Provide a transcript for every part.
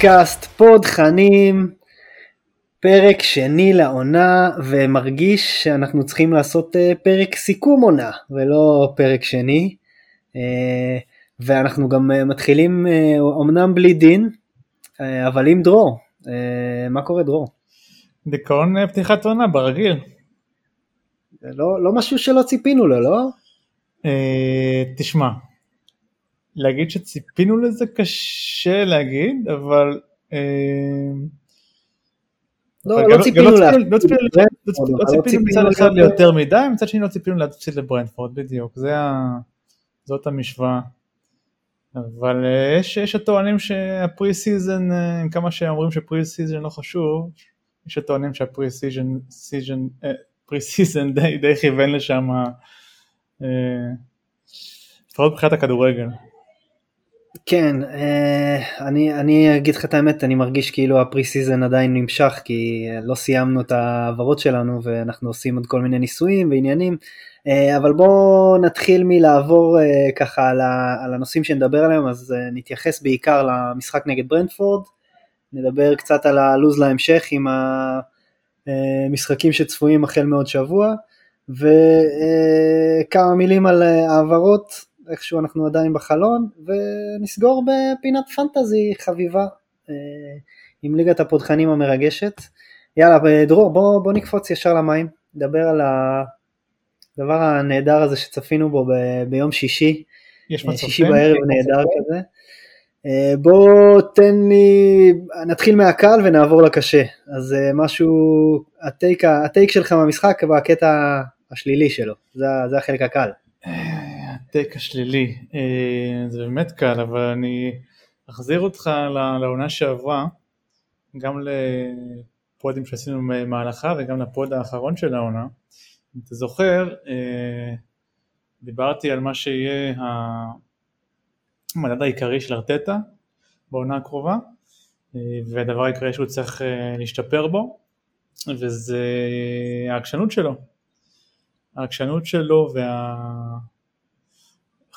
פודקאסט, פודחנים, פרק שני לעונה, ומרגיש שאנחנו צריכים לעשות אה, פרק סיכום עונה, ולא פרק שני. אה, ואנחנו גם אה, מתחילים אומנם בלי דין, אבל עם דרור. מה קורה דרור? דיכאון פתיחת עונה, ברגיל. זה לא, לא משהו שלא ציפינו לו, לא? תשמע, להגיד שציפינו לזה קשה להגיד, אבל... אה, לא, לא ציפינו לא ציפינו מצד אחד ליותר מדי, מצד שני לא ציפינו להפסיד לברנדפורד, בדיוק, זאת המשוואה. אבל אה, יש, יש הטוענים שה pre-season, אה, כמה שאומרים ש pre-season לא חשוב, יש הטוענים שה pre-season, season, pre-season די, די כיוון לשם, לפחות מבחינת הכדורגל. כן, אה, אני, אני אגיד לך את האמת, אני מרגיש כאילו ה pre-season עדיין נמשך כי לא סיימנו את ההעברות שלנו ואנחנו עושים עוד כל מיני ניסויים ועניינים, אה, אבל בואו נתחיל מלעבור אה, ככה על הנושאים שנדבר עליהם, אז נתייחס בעיקר למשחק נגד ברנדפורד, נדבר קצת על הלו"ז להמשך עם המשחקים שצפויים החל מעוד שבוע, וכמה מילים על העברות. איכשהו אנחנו עדיין בחלון, ונסגור בפינת פנטזי חביבה אה, עם ליגת הפותחנים המרגשת. יאללה, דרור, בוא, בוא נקפוץ ישר למים, נדבר על הדבר הנהדר הזה שצפינו בו ב, ביום שישי, יש מצב שישי כן? בערב נהדר כזה. אה, בוא תן לי, נתחיל מהקל ונעבור לקשה. אז אה, משהו, הטייק, הטייק שלך מהמשחק בקטע השלילי שלו, זה, זה החלק הקל. הטק השלילי, אה, זה באמת קל, אבל אני אחזיר אותך לעונה שעברה, גם לפודים שעשינו במהלכה וגם לפוד האחרון של העונה. אם אתה זוכר, אה, דיברתי על מה שיהיה המדד העיקרי של ארטטה בעונה הקרובה, אה, והדבר העיקרי שהוא צריך להשתפר בו, וזה העקשנות שלו. העקשנות שלו וה...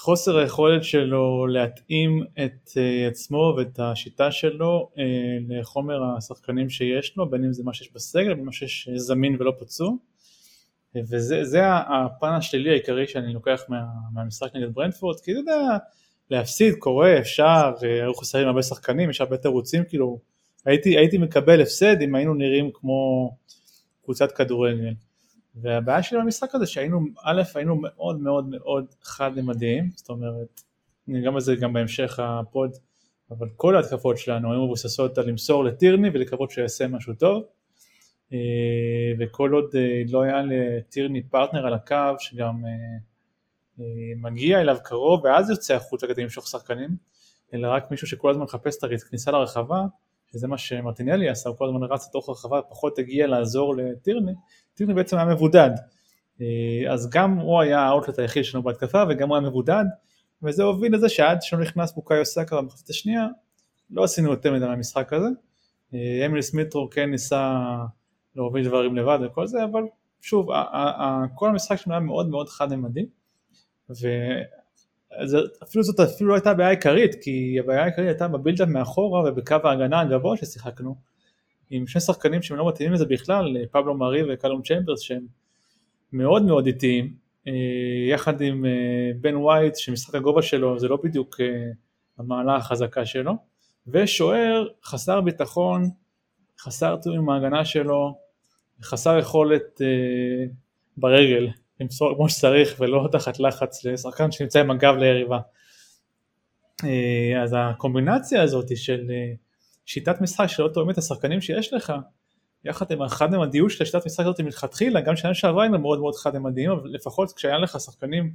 חוסר היכולת שלו להתאים את uh, עצמו ואת השיטה שלו uh, לחומר השחקנים שיש לו, בין אם זה מה שיש בסגל, בין מה שיש זמין ולא פצוע, וזה הפן השלילי העיקרי שאני לוקח מה, מהמשחק נגד ברנדפורד, כי אתה יודע, להפסיד קורה, אפשר, היו חסרים הרבה שחקנים, יש הרבה תירוצים, כאילו, הייתי, הייתי מקבל הפסד אם היינו נראים כמו קבוצת כדורגל. והבעיה שלי במשחק הזה שהיינו, א', היינו מאוד מאוד מאוד חד-ממדיים, זאת אומרת, ניגע בזה גם בהמשך הפוד, אבל כל ההתקפות שלנו היו מבוססות על למסור לטירני ולקוות שיעשה משהו טוב, אה, וכל עוד אה, לא היה לטירני פרטנר על הקו שגם אה, מגיע אליו קרוב ואז יוצא החוצה כדי למשוך שחקנים, אלא רק מישהו שכל הזמן מחפש את הכניסה לרחבה, שזה מה שמרטינלי עשה, הוא כל הזמן רץ לתוך הרחבה, פחות הגיע לעזור לטירני, טירני בעצם היה מבודד, אה, אז גם הוא היה האוטלט היחיד שלנו בהתקפה וגם הוא היה מבודד, וזה הוביל לזה שעד שלא נכנס בוקאיו סאקה במחצית השנייה, לא עשינו יותר מדי מהמשחק הזה, אה, אמיל סמיטרו כן ניסה להוביל דברים לבד וכל זה, אבל שוב, כל המשחק שלנו היה מאוד מאוד חד-ממדי, אפילו זאת אפילו לא הייתה הבעיה העיקרית, כי הבעיה העיקרית הייתה ב build-up מאחורה ובקו ההגנה הגבוה ששיחקנו, עם שני שחקנים שהם לא מתאימים לזה בכלל, פבלו מארי וקלום צ'מברס שהם מאוד מאוד איטיים, אה, יחד עם אה, בן וייט שמשחק הגובה שלו זה לא בדיוק אה, המעלה החזקה שלו, ושוער חסר ביטחון, חסר תיאום עם ההגנה שלו, חסר יכולת ברגל למסור כמו שצריך ולא תחת לחץ לשחקן שנמצא עם הגב ליריבה. אז הקומבינציה הזאת של שיטת משחק שלא תואמת את השחקנים שיש לך, יחד עם החד-ממדיות של השיטת משחק הזאת מלכתחילה, גם שנה שעברה היינו מאוד מאוד חד-ממדיים, אבל לפחות כשהיה לך שחקנים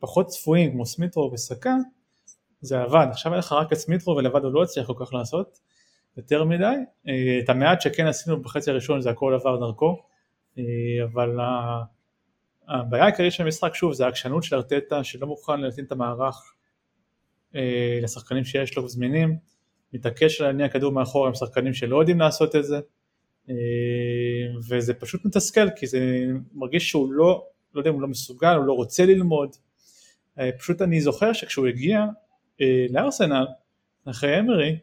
פחות צפויים כמו סמיטרו וסקה, זה עבד, עכשיו היה לך רק את סמיטרו ולבד הוא לא הצליח כל כך לעשות יותר מדי, אה, את המעט שכן עשינו בחצי הראשון זה הכל עבר דרכו, אה, אבל הבעיה העיקרית של המשחק שוב זה העקשנות של ארטטה שלא מוכן להתאים את המערך לשחקנים שיש לו זמינים, מתעקש להניע כדור מאחור עם שחקנים שלא יודעים לעשות את זה. וזה פשוט מתסכל כי זה מרגיש שהוא לא, לא יודע אם הוא לא מסוגל, הוא לא רוצה ללמוד, פשוט אני זוכר שכשהוא הגיע אה, לארסנל, אחרי אמרי,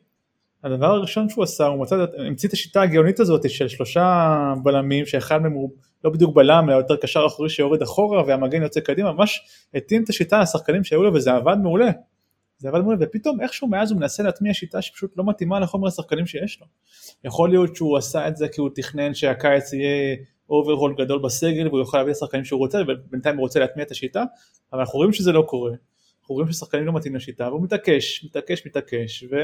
הדבר הראשון שהוא עשה, הוא מצא, המציא את השיטה הגאונית הזאת של שלושה בלמים, שאחד מהם הוא לא בדיוק בלם, אלא יותר קשר אחורי שיורד אחורה והמגן יוצא קדימה, ממש התאים את השיטה לשחקנים שהיו לו וזה עבד מעולה. זה עבד מעולה, ופתאום איכשהו מאז הוא מנסה להטמיע שיטה שפשוט לא מתאימה לחומר השחקנים שיש לו. יכול להיות שהוא עשה את זה כי הוא תכנן שהקיץ יהיה אוברהול גדול בסגל והוא יוכל להביא את השחקנים שהוא רוצה, ובינתיים הוא רוצה להטמיע את השיטה, אבל אנחנו רואים שזה לא קורה. אנחנו רואים ששחקנים לא מתאים לשיטה והוא מתעקש, מתעקש, מתעקש ו...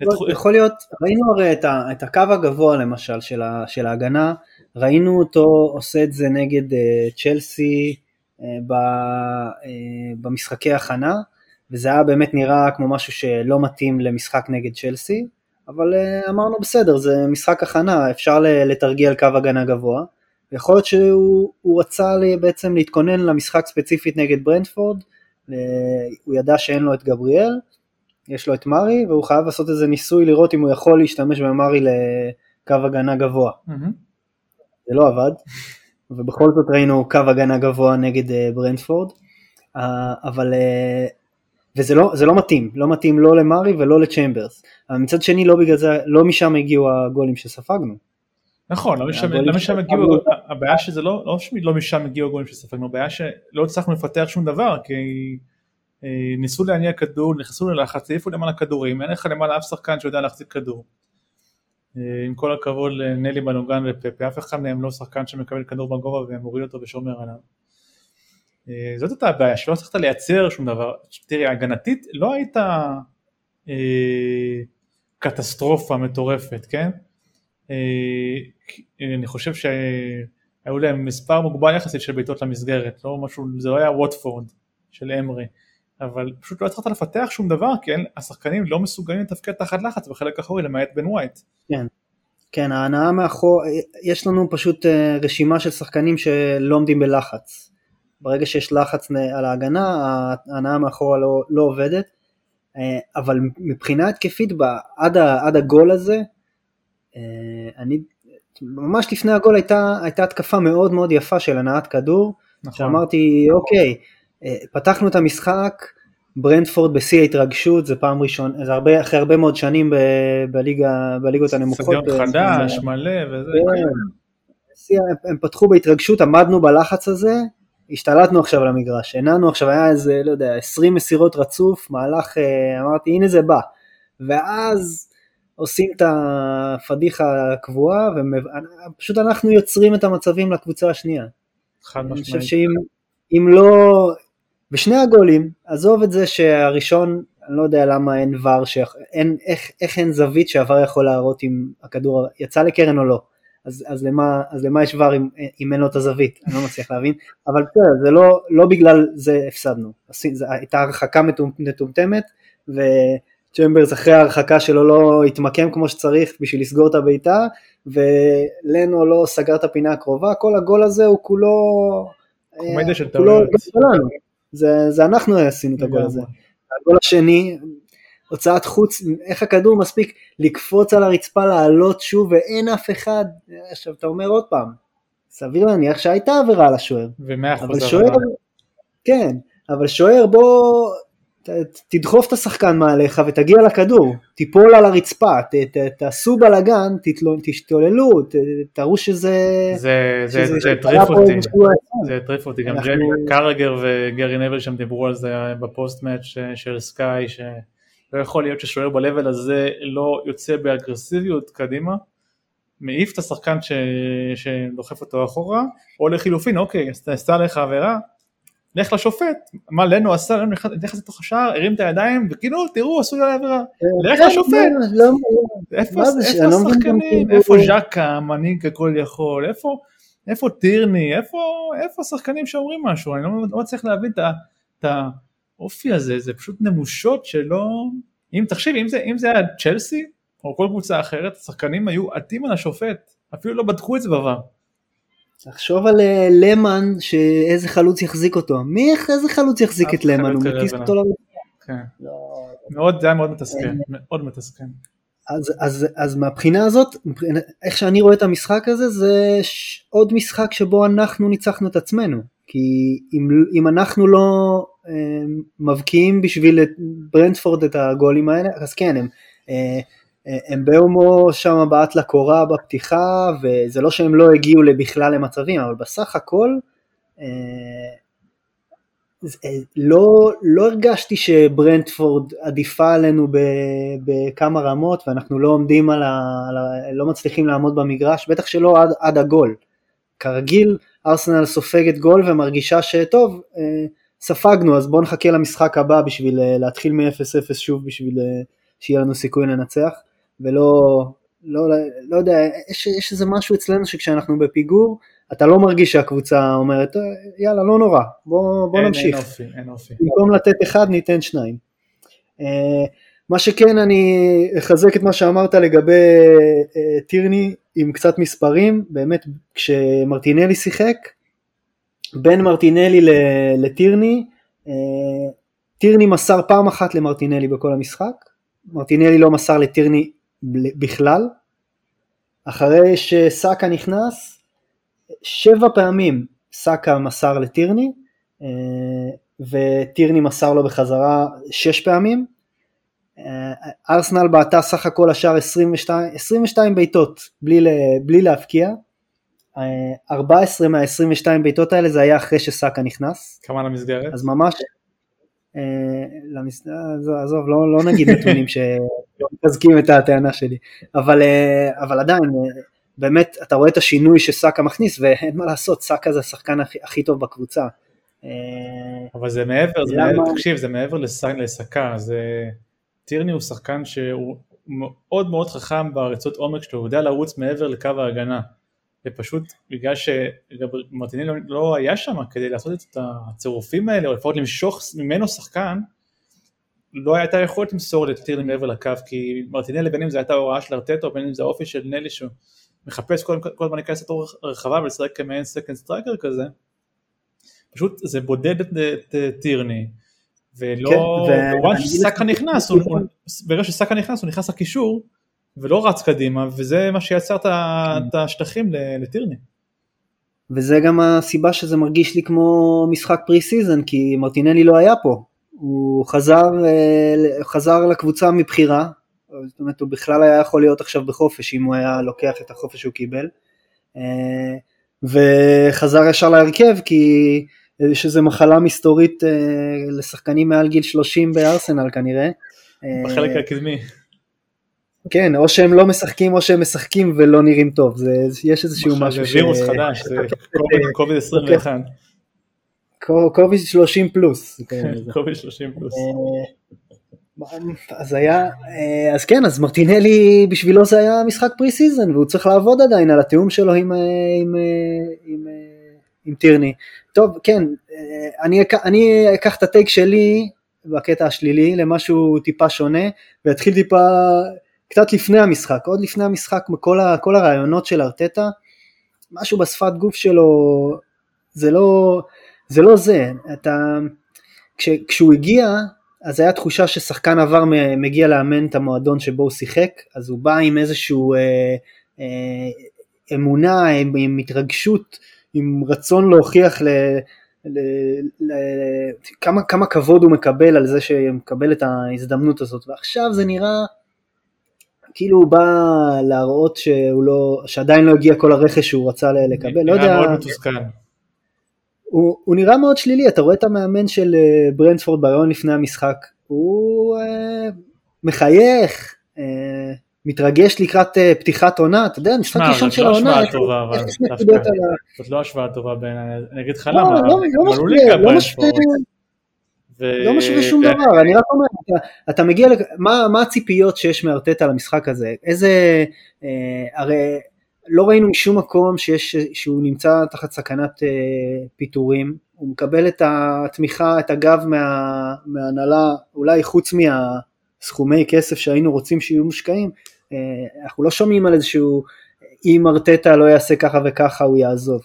יכול, יכול להיות, ראינו הרי את, ה, את הקו הגבוה למשל של, ה, של ההגנה, ראינו אותו עושה את זה נגד uh, צ'לסי uh, ב, uh, במשחקי הכנה, וזה היה באמת נראה כמו משהו שלא מתאים למשחק נגד צ'לסי, אבל uh, אמרנו בסדר, זה משחק הכנה, אפשר לתרגל קו הגנה גבוה, יכול להיות שהוא רצה בעצם להתכונן למשחק ספציפית נגד ברנדפורד, הוא ידע שאין לו את גבריאל, יש לו את מארי, והוא חייב לעשות איזה ניסוי לראות אם הוא יכול להשתמש במארי לקו הגנה גבוה. Mm-hmm. זה לא עבד, ובכל זאת ראינו קו הגנה גבוה נגד uh, ברנדפורד, uh, אבל, uh, וזה לא, לא מתאים, לא מתאים לא למארי ולא לצ'מברס, אבל מצד שני לא בגלל זה, לא משם הגיעו הגולים שספגנו. נכון, לא משם, לא משם הגיעו, הבעיה שזה לא, לא, לא משם הגיעו הגולים שספגנו, הבעיה שלא הצלחנו לפתח שום דבר, כי אה, ניסו להניע כדור, נכנסו ללחץ, העיפו למעלה כדורים, אין לך למעלה אף שחקן שיודע להחזיק כדור. אה, עם כל הכבוד לנלי בנוגן ופפה, אף אחד מהם לא שחקן שמקבל כדור בגובה ומוריד אותו ושומר עליו. אה, זאת הייתה הבעיה, שלא הצלחת לייצר שום דבר. תראי, הגנתית לא הייתה אה, קטסטרופה מטורפת, כן? אה, אני חושב שהיו להם מספר מוגבל יחסית של בעיטות למסגרת, לא משהו, זה לא היה ווטפורד של אמרי, אבל פשוט לא הצלחת לפתח שום דבר כי השחקנים לא מסוגלים לתפקד תחת לחץ בחלק האחורי למעט בן ווייט. כן, כן, ההנאה מאחור, יש לנו פשוט אה, רשימה של שחקנים שלא עומדים בלחץ. ברגע שיש לחץ על ההגנה, ההנאה מאחורה לא, לא עובדת, אה, אבל מבחינה התקפית עד, עד הגול הזה, אה, אני, ממש לפני הגול הייתה, הייתה התקפה מאוד מאוד יפה של הנעת כדור, נכון. שאמרתי אוקיי, אה, פתחנו את המשחק, ברנדפורד בשיא ההתרגשות, זה פעם ראשון, זה הרבה, אחרי הרבה מאוד שנים ב, בליגה, בליגות הנמוכות. סטדיון חדש, מלא וזה. כן, הם פתחו בהתרגשות, עמדנו בלחץ הזה, השתלטנו עכשיו על המגרש, הנענו עכשיו, היה איזה, לא יודע, 20 מסירות רצוף, מהלך, אה, אמרתי הנה זה בא, ואז עושים את הפדיחה הקבועה, ופשוט אנחנו יוצרים את המצבים לקבוצה השנייה. חד משמעית. אני חושב שאם לא, בשני הגולים, עזוב את זה שהראשון, אני לא יודע למה אין ור, שאח, אין, איך, איך אין זווית שהעבר יכול להראות אם הכדור יצא לקרן או לא. אז, אז, למה, אז למה יש ור אם, אם אין לו את הזווית? אני לא מצליח להבין. אבל בסדר, זה לא, לא בגלל זה הפסדנו. זו הייתה הרחקה מטומטמת, ו... צ'מברס אחרי ההרחקה שלו לא התמקם כמו שצריך בשביל לסגור את הבעיטה, ולנו לא סגר את הפינה הקרובה, כל הגול הזה הוא כולו... קומדיה של טעויות. זה, זה אנחנו עשינו את הגול הזה. הגול השני, הוצאת חוץ, איך הכדור מספיק לקפוץ על הרצפה, לעלות שוב, ואין אף אחד. עכשיו אתה אומר עוד פעם, סביר להניח שהייתה עבירה על השוער. ומאה אחוז עבירה. כן, אבל שוער בוא, תדחוף את השחקן מעליך ותגיע לכדור, תיפול על הרצפה, ת, ת, תעשו בלאגן, תשתוללו, תראו שזה... זה הטריף אותי, זה הטריף אותי, גם קרגר וגרי נבל שם דיברו על זה בפוסט מאץ' של סקאי, שלא יכול להיות ששוער בלבל הזה לא יוצא באגרסיביות קדימה, מעיף את השחקן שדוחף אותו אחורה, או לחילופין, אוקיי, עשתה לך עבירה, לך לשופט, מה לנו עשה, לנו נכנס לתוך השער, הרים את הידיים, וכאילו תראו עשו לי עבירה, לך כן, לשופט, לא, לא, איפה השחקנים, איפה ז'קה, מנהיג הכל יכול, איפה טירני, איפה השחקנים שאומרים משהו, אני לא מצליח להבין את האופי הזה, זה פשוט נמושות שלא... אם זה, אם זה היה צ'לסי, או כל קבוצה אחרת, השחקנים היו עטים על השופט, אפילו לא בדקו את זה בעבר. תחשוב על אה, למן, שאיזה חלוץ יחזיק אותו. מי, איזה חלוץ יחזיק את למן? הוא מטיס אותו לרצפה. כן. מאוד, זה היה מאוד מתסכל, מאוד מתסכל. אז, אז, אז מהבחינה הזאת, איך שאני רואה את המשחק הזה, זה. עוד משחק שבו אנחנו ניצחנו את עצמנו. כי אם, אם אנחנו לא אה, מבקיעים בשביל ברנדפורד את הגולים האלה, אז כן, הם, אה, הם באומו שם בעט לקורה בפתיחה, וזה לא שהם לא הגיעו בכלל למצבים, אבל בסך הכל, אה, אה, לא, לא הרגשתי שברנדפורד עדיפה עלינו בכמה רמות ואנחנו לא עומדים על ה... לא מצליחים לעמוד במגרש, בטח שלא עד, עד הגול. כרגיל ארסנל סופגת גול ומרגישה שטוב, אה, ספגנו אז בואו נחכה למשחק הבא בשביל אה, להתחיל מ-0-0 שוב בשביל שיהיה לנו סיכוי לנצח, ולא, לא, לא יודע, יש, יש איזה משהו אצלנו שכשאנחנו בפיגור, אתה לא מרגיש שהקבוצה אומרת, יאללה, לא נורא, בוא, בוא אין, נמשיך. אין אופי, אין אופי. במקום לתת אחד, ניתן שניים. Uh, מה שכן, אני אחזק את מה שאמרת לגבי uh, טירני עם קצת מספרים, באמת, כשמרטינלי שיחק, בין מרטינלי לטירני, טירני מסר פעם אחת למרטינלי בכל המשחק, מרטינלי לא מסר לטירני בכלל, אחרי שסאקה נכנס, שבע פעמים סאקה מסר לטירני, אה, וטירני מסר לו בחזרה שש פעמים. אה, ארסנל בעטה סך הכל השאר 22, 22 בעיטות בלי, בלי להבקיע. 14 מה-22 בעיטות האלה זה היה אחרי שסאקה נכנס. כמה למסגרת? אז ממש, אה, למס... עזוב, לא, לא נגיד נתונים שמחזקים את הטענה שלי, אבל, אבל עדיין באמת אתה רואה את השינוי שסאקה מכניס ואין מה לעשות, סאקה זה השחקן הכי, הכי טוב בקבוצה. אה, אבל זה מעבר, זה מעבר, תקשיב, זה מעבר לסאקה, זה... טירני הוא שחקן שהוא מאוד מאוד חכם בריצות עומק שלו, הוא יודע לרוץ מעבר לקו ההגנה. ופשוט בגלל שמרטיני לא, לא היה שם כדי לעשות את הצירופים האלה, או לפחות למשוך ממנו שחקן, לא הייתה יכולת למסור לטירני מעבר לקו, כי מרטינלי בין אם זו הייתה הוראה של ארטטה, בין אם זה האופי של נלי שהוא מחפש כל, הזמן להיכנס לתוך רחבה ולשחק כמעין second striker כזה, פשוט זה בודד את, את, את טירני, ולא, כן, ברגע שסאקה נכנס, ברגע שסאקה נכנס הוא נכנס לקישור, ולא רץ קדימה, וזה מה שיצר את השטחים לטירני. וזה גם הסיבה שזה מרגיש לי כמו משחק pre-season, כי מרטינלי לא היה פה. הוא חזר, אה, חזר לקבוצה מבחירה, זאת אומרת הוא בכלל היה יכול להיות עכשיו בחופש אם הוא היה לוקח את החופש שהוא קיבל אה, וחזר ישר להרכב כי יש איזו מחלה מסתורית אה, לשחקנים מעל גיל 30 בארסנל כנראה. בחלק אה, הקדמי. כן, או שהם לא משחקים או שהם משחקים ולא נראים טוב, זה, יש איזשהו משהו ש... וירוס חדש, זה קוביד 21. קוביד 30 פלוס. קוביד 30 פלוס. אז היה, אה, אז כן, אז מרטינלי בשבילו זה היה משחק pre-season והוא צריך לעבוד עדיין על התיאום שלו עם, אה, עם, אה, עם, עם טירני. טוב, כן, אני, אני אקח את ה take שלי בקטע השלילי למשהו טיפה שונה ואתחיל טיפה קצת לפני המשחק, עוד לפני המשחק כל, ה, כל הראיונות של ארטטה, משהו בשפת גוף שלו זה לא זה, לא זה. אתה, כש, כשהוא הגיע אז היה תחושה ששחקן עבר מגיע לאמן את המועדון שבו הוא שיחק, אז הוא בא עם איזשהו אה, אה, אמונה, עם, עם התרגשות, עם רצון להוכיח ל, ל, ל, כמה, כמה כבוד הוא מקבל על זה שמקבל את ההזדמנות הזאת, ועכשיו זה נראה כאילו הוא בא להראות שהוא לא, שעדיין לא הגיע כל הרכש שהוא רצה לקבל, לא יודע. נראה מאוד מתוסכל. הוא, הוא נראה מאוד שלילי, אתה רואה את המאמן של אה, ברנדפורד ביום לפני המשחק, הוא אה, מחייך, אה, מתרגש לקראת אה, פתיחת עונה, אתה יודע, משחק ראשון של העונה. זאת לא השוואה טובה, אבל דווקא, זאת לא השוואה טובה בעיניי, אני אגיד לך לא, למה, לא, לא משווה, לא משווה. ו... לא משווה שום ו... דבר, אני רק אומר, אתה, אתה מגיע, מה, מה הציפיות שיש מארטטה למשחק הזה? איזה, אה, הרי לא ראינו משום מקום שיש, שהוא נמצא תחת סכנת אה, פיטורים, הוא מקבל את התמיכה, את הגב מה, מההנהלה, אולי חוץ מהסכומי כסף שהיינו רוצים שיהיו מושקעים, אה, אנחנו לא שומעים על איזשהו, אם ארטטה לא יעשה ככה וככה הוא יעזוב.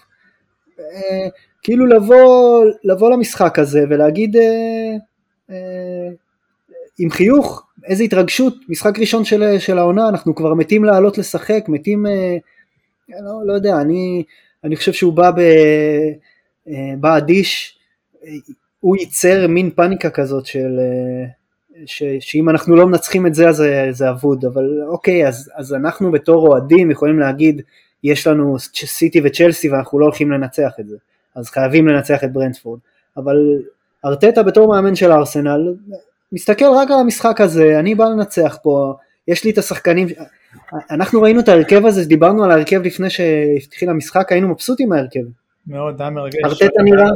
אה, כאילו לבוא, לבוא למשחק הזה ולהגיד עם חיוך, איזה התרגשות, משחק ראשון של, של העונה, אנחנו כבר מתים לעלות לשחק, מתים, לא, לא יודע, אני, אני חושב שהוא בא ב... אה, בא אדיש, הוא ייצר מין פאניקה כזאת של אה, ש, שאם אנחנו לא מנצחים את זה אז זה אבוד, אבל אוקיי, אז, אז אנחנו בתור אוהדים יכולים להגיד יש לנו סיטי וצ'לסי ואנחנו לא הולכים לנצח את זה, אז חייבים לנצח את ברנדפורד, אבל ארטטה בתור מאמן של ארסנל מסתכל רק על המשחק הזה, אני בא לנצח פה, יש לי את השחקנים, אנחנו ראינו את ההרכב הזה, דיברנו על ההרכב לפני שהתחיל המשחק, היינו מבסוטים מההרכב, מאוד, היה מרגש. ארטטה נראה,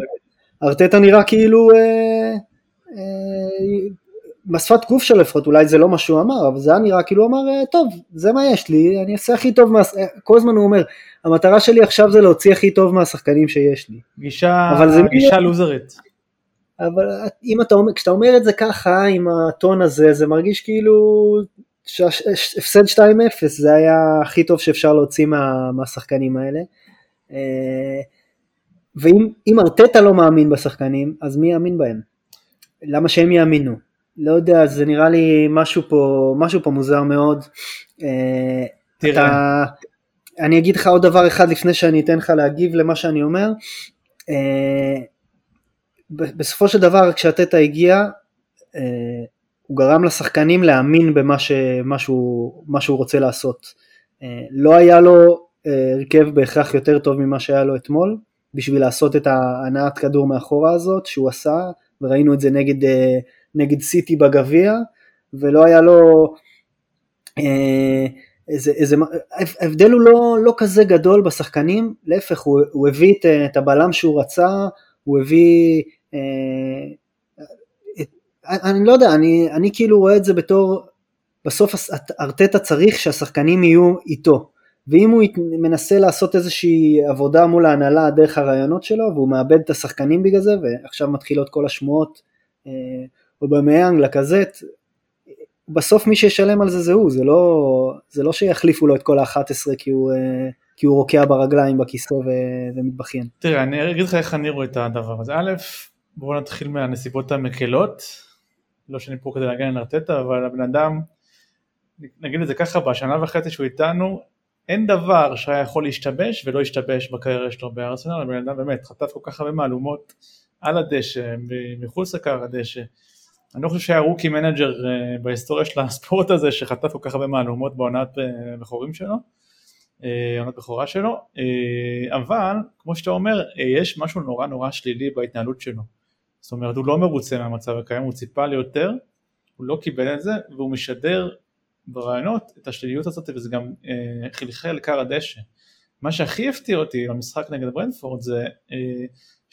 ארטטה נראה כאילו אה, אה, בשפת גוף שלו לפחות, אולי זה לא מה שהוא אמר, אבל זה היה נראה כאילו הוא אמר, אה, טוב, זה מה יש לי, אני אעשה הכי טוב, מה... כל הזמן הוא אומר, המטרה שלי עכשיו זה להוציא הכי טוב מהשחקנים שיש לי. גישה, גישה לוזרית. אבל אם אתה אומר, כשאתה אומר את זה ככה, עם הטון הזה, זה מרגיש כאילו הפסד 2-0, זה היה הכי טוב שאפשר להוציא מה, מהשחקנים האלה. אה, ואם ארטטה לא מאמין בשחקנים, אז מי יאמין בהם? למה שהם יאמינו? לא יודע, זה נראה לי משהו פה, משהו פה מוזר מאוד. אה, תראה. אתה, אני אגיד לך עוד דבר אחד לפני שאני אתן לך להגיב למה שאני אומר. אה, בסופו של דבר כשארטטה הגיע, אה, הוא גרם לשחקנים להאמין במה ש, מה שהוא, מה שהוא רוצה לעשות. לא היה לו הרכב בהכרח יותר טוב ממה שהיה לו אתמול. בשביל לעשות את ההנעת כדור מאחורה הזאת שהוא עשה, וראינו את זה נגד, אה, נגד סיטי בגביע, ולא היה לו... אה, איזה, איזה, ההבדל הוא לא, לא כזה גדול בשחקנים, להפך, הוא, הוא הביא את, את הבלם שהוא רצה, הוא הביא... אה, את, אני לא יודע, אני, אני כאילו רואה את זה בתור, בסוף ארטטה צריך שהשחקנים יהיו איתו, ואם הוא מנסה לעשות איזושהי עבודה מול ההנהלה דרך הרעיונות שלו והוא מאבד את השחקנים בגלל זה ועכשיו מתחילות כל השמועות אה, או במאנג לקזט בסוף מי שישלם על זה זה הוא, זה לא, זה לא שיחליפו לו את כל ה-11 כי הוא, אה, כי הוא רוקע ברגליים בכיסא ומתבכיין. תראה, אני אגיד לך איך אני רואה את הדבר הזה. א', בואו נתחיל מהנסיבות המקלות, לא שאני פה כדי להגן על ארטטה, אבל הבן אדם, נגיד את זה ככה, בשנה וחצי שהוא איתנו, אין דבר שהיה יכול להשתבש ולא השתבש בקריירה שלו בארסנל, הבן אדם באמת חטף כל כך הרבה מהלומות על הדשא, מחוץ לכר הדשא. אני לא חושב שהיה rookie manager אה, בהיסטוריה של הספורט הזה שחטף כל כך הרבה מהלומות בעונת אה, בכורים שלו, אה, עונת בכורה שלו, אבל כמו שאתה אומר, יש משהו נורא נורא שלילי בהתנהלות שלו. זאת אומרת, הוא לא מרוצה מהמצב הקיים, הוא ציפה ליותר, הוא לא קיבל את זה, והוא משדר בראיונות את השליליות הזאת וזה גם חלחל לכר הדשא. מה שהכי הפתיע אותי במשחק נגד ברנדפורד זה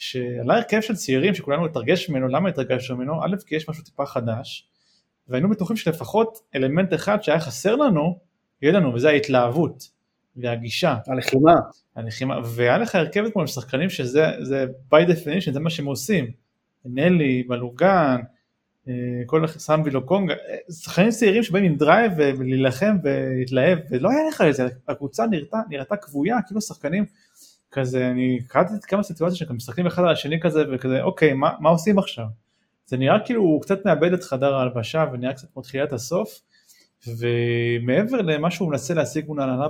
שעלה הרכב של צעירים שכולנו התרגש ממנו, למה התרגש ממנו? א' כי יש משהו טיפה חדש והיינו בטוחים שלפחות אלמנט אחד שהיה חסר לנו, יהיה לנו וזה ההתלהבות והגישה. הלחימה. הלחימה, והיה לך הרכב אתמול של שחקנים שזה זה by definition זה מה שהם עושים. נלי, בלוגון, אה, כל סמבי לוקונגה, אה, שחקנים צעירים שבאים עם drive ולהילחם ולהתלהב, ולא היה לך את זה, הקבוצה נראתה, נראתה כבויה, כאילו שחקנים כזה, אני קראתי כמה סיטואציות שהם משחקים אחד על השני כזה, וכזה, אוקיי, מה, מה עושים עכשיו? זה נראה כאילו הוא קצת מאבד את חדר ההלבשה ונראה קצת כמו תחילת הסוף, ומעבר למה שהוא מנסה להשיג מול ההנהלה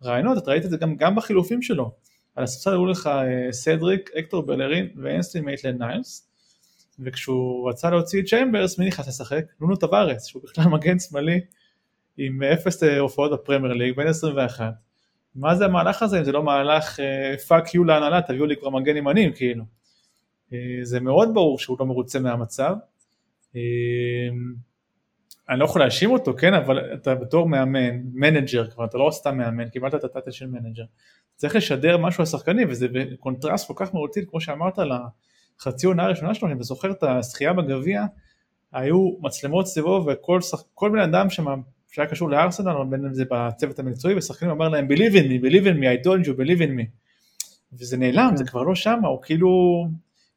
בראיונות, אתה ראית את זה גם, גם בחילופים שלו. על הספסל היו לך אה, סדריק, הקטור בלרין ואנסטי מייטלן ניילס, וכשהוא רצה להוציא את צ'יימברס, מי נכנס לשחק? נונו טבארס, שהוא בכלל מגן שמאלי עם אפס אה, הופעות בפרמייר ליג, בן 21. מה זה המהלך הזה אם זה לא מהלך fuck אה, you להנהלה, תביאו לי כבר מגן ימני כאילו. אה, זה מאוד ברור שהוא לא מרוצה מהמצב. אה, אני לא יכול להאשים אותו, כן, אבל אתה בתור מאמן, manager כבר, אתה לא סתם מאמן, קיבלת את ה title של manager. צריך לשדר משהו לשחקנים, וזה בקונטרסט כל כך מהותי, כמו שאמרת, חצי עונה הראשונה שלו, אני זוכר את הזכייה בגביע, היו מצלמות סביבו וכל שח... בן אדם שם שהיה קשור לארסנל, בין אם זה בצוות המקצועי, ושחקנים אמר להם believe in me, believe in me, I told you, believe in me. וזה נעלם, כן. זה כבר לא שם, הוא כאילו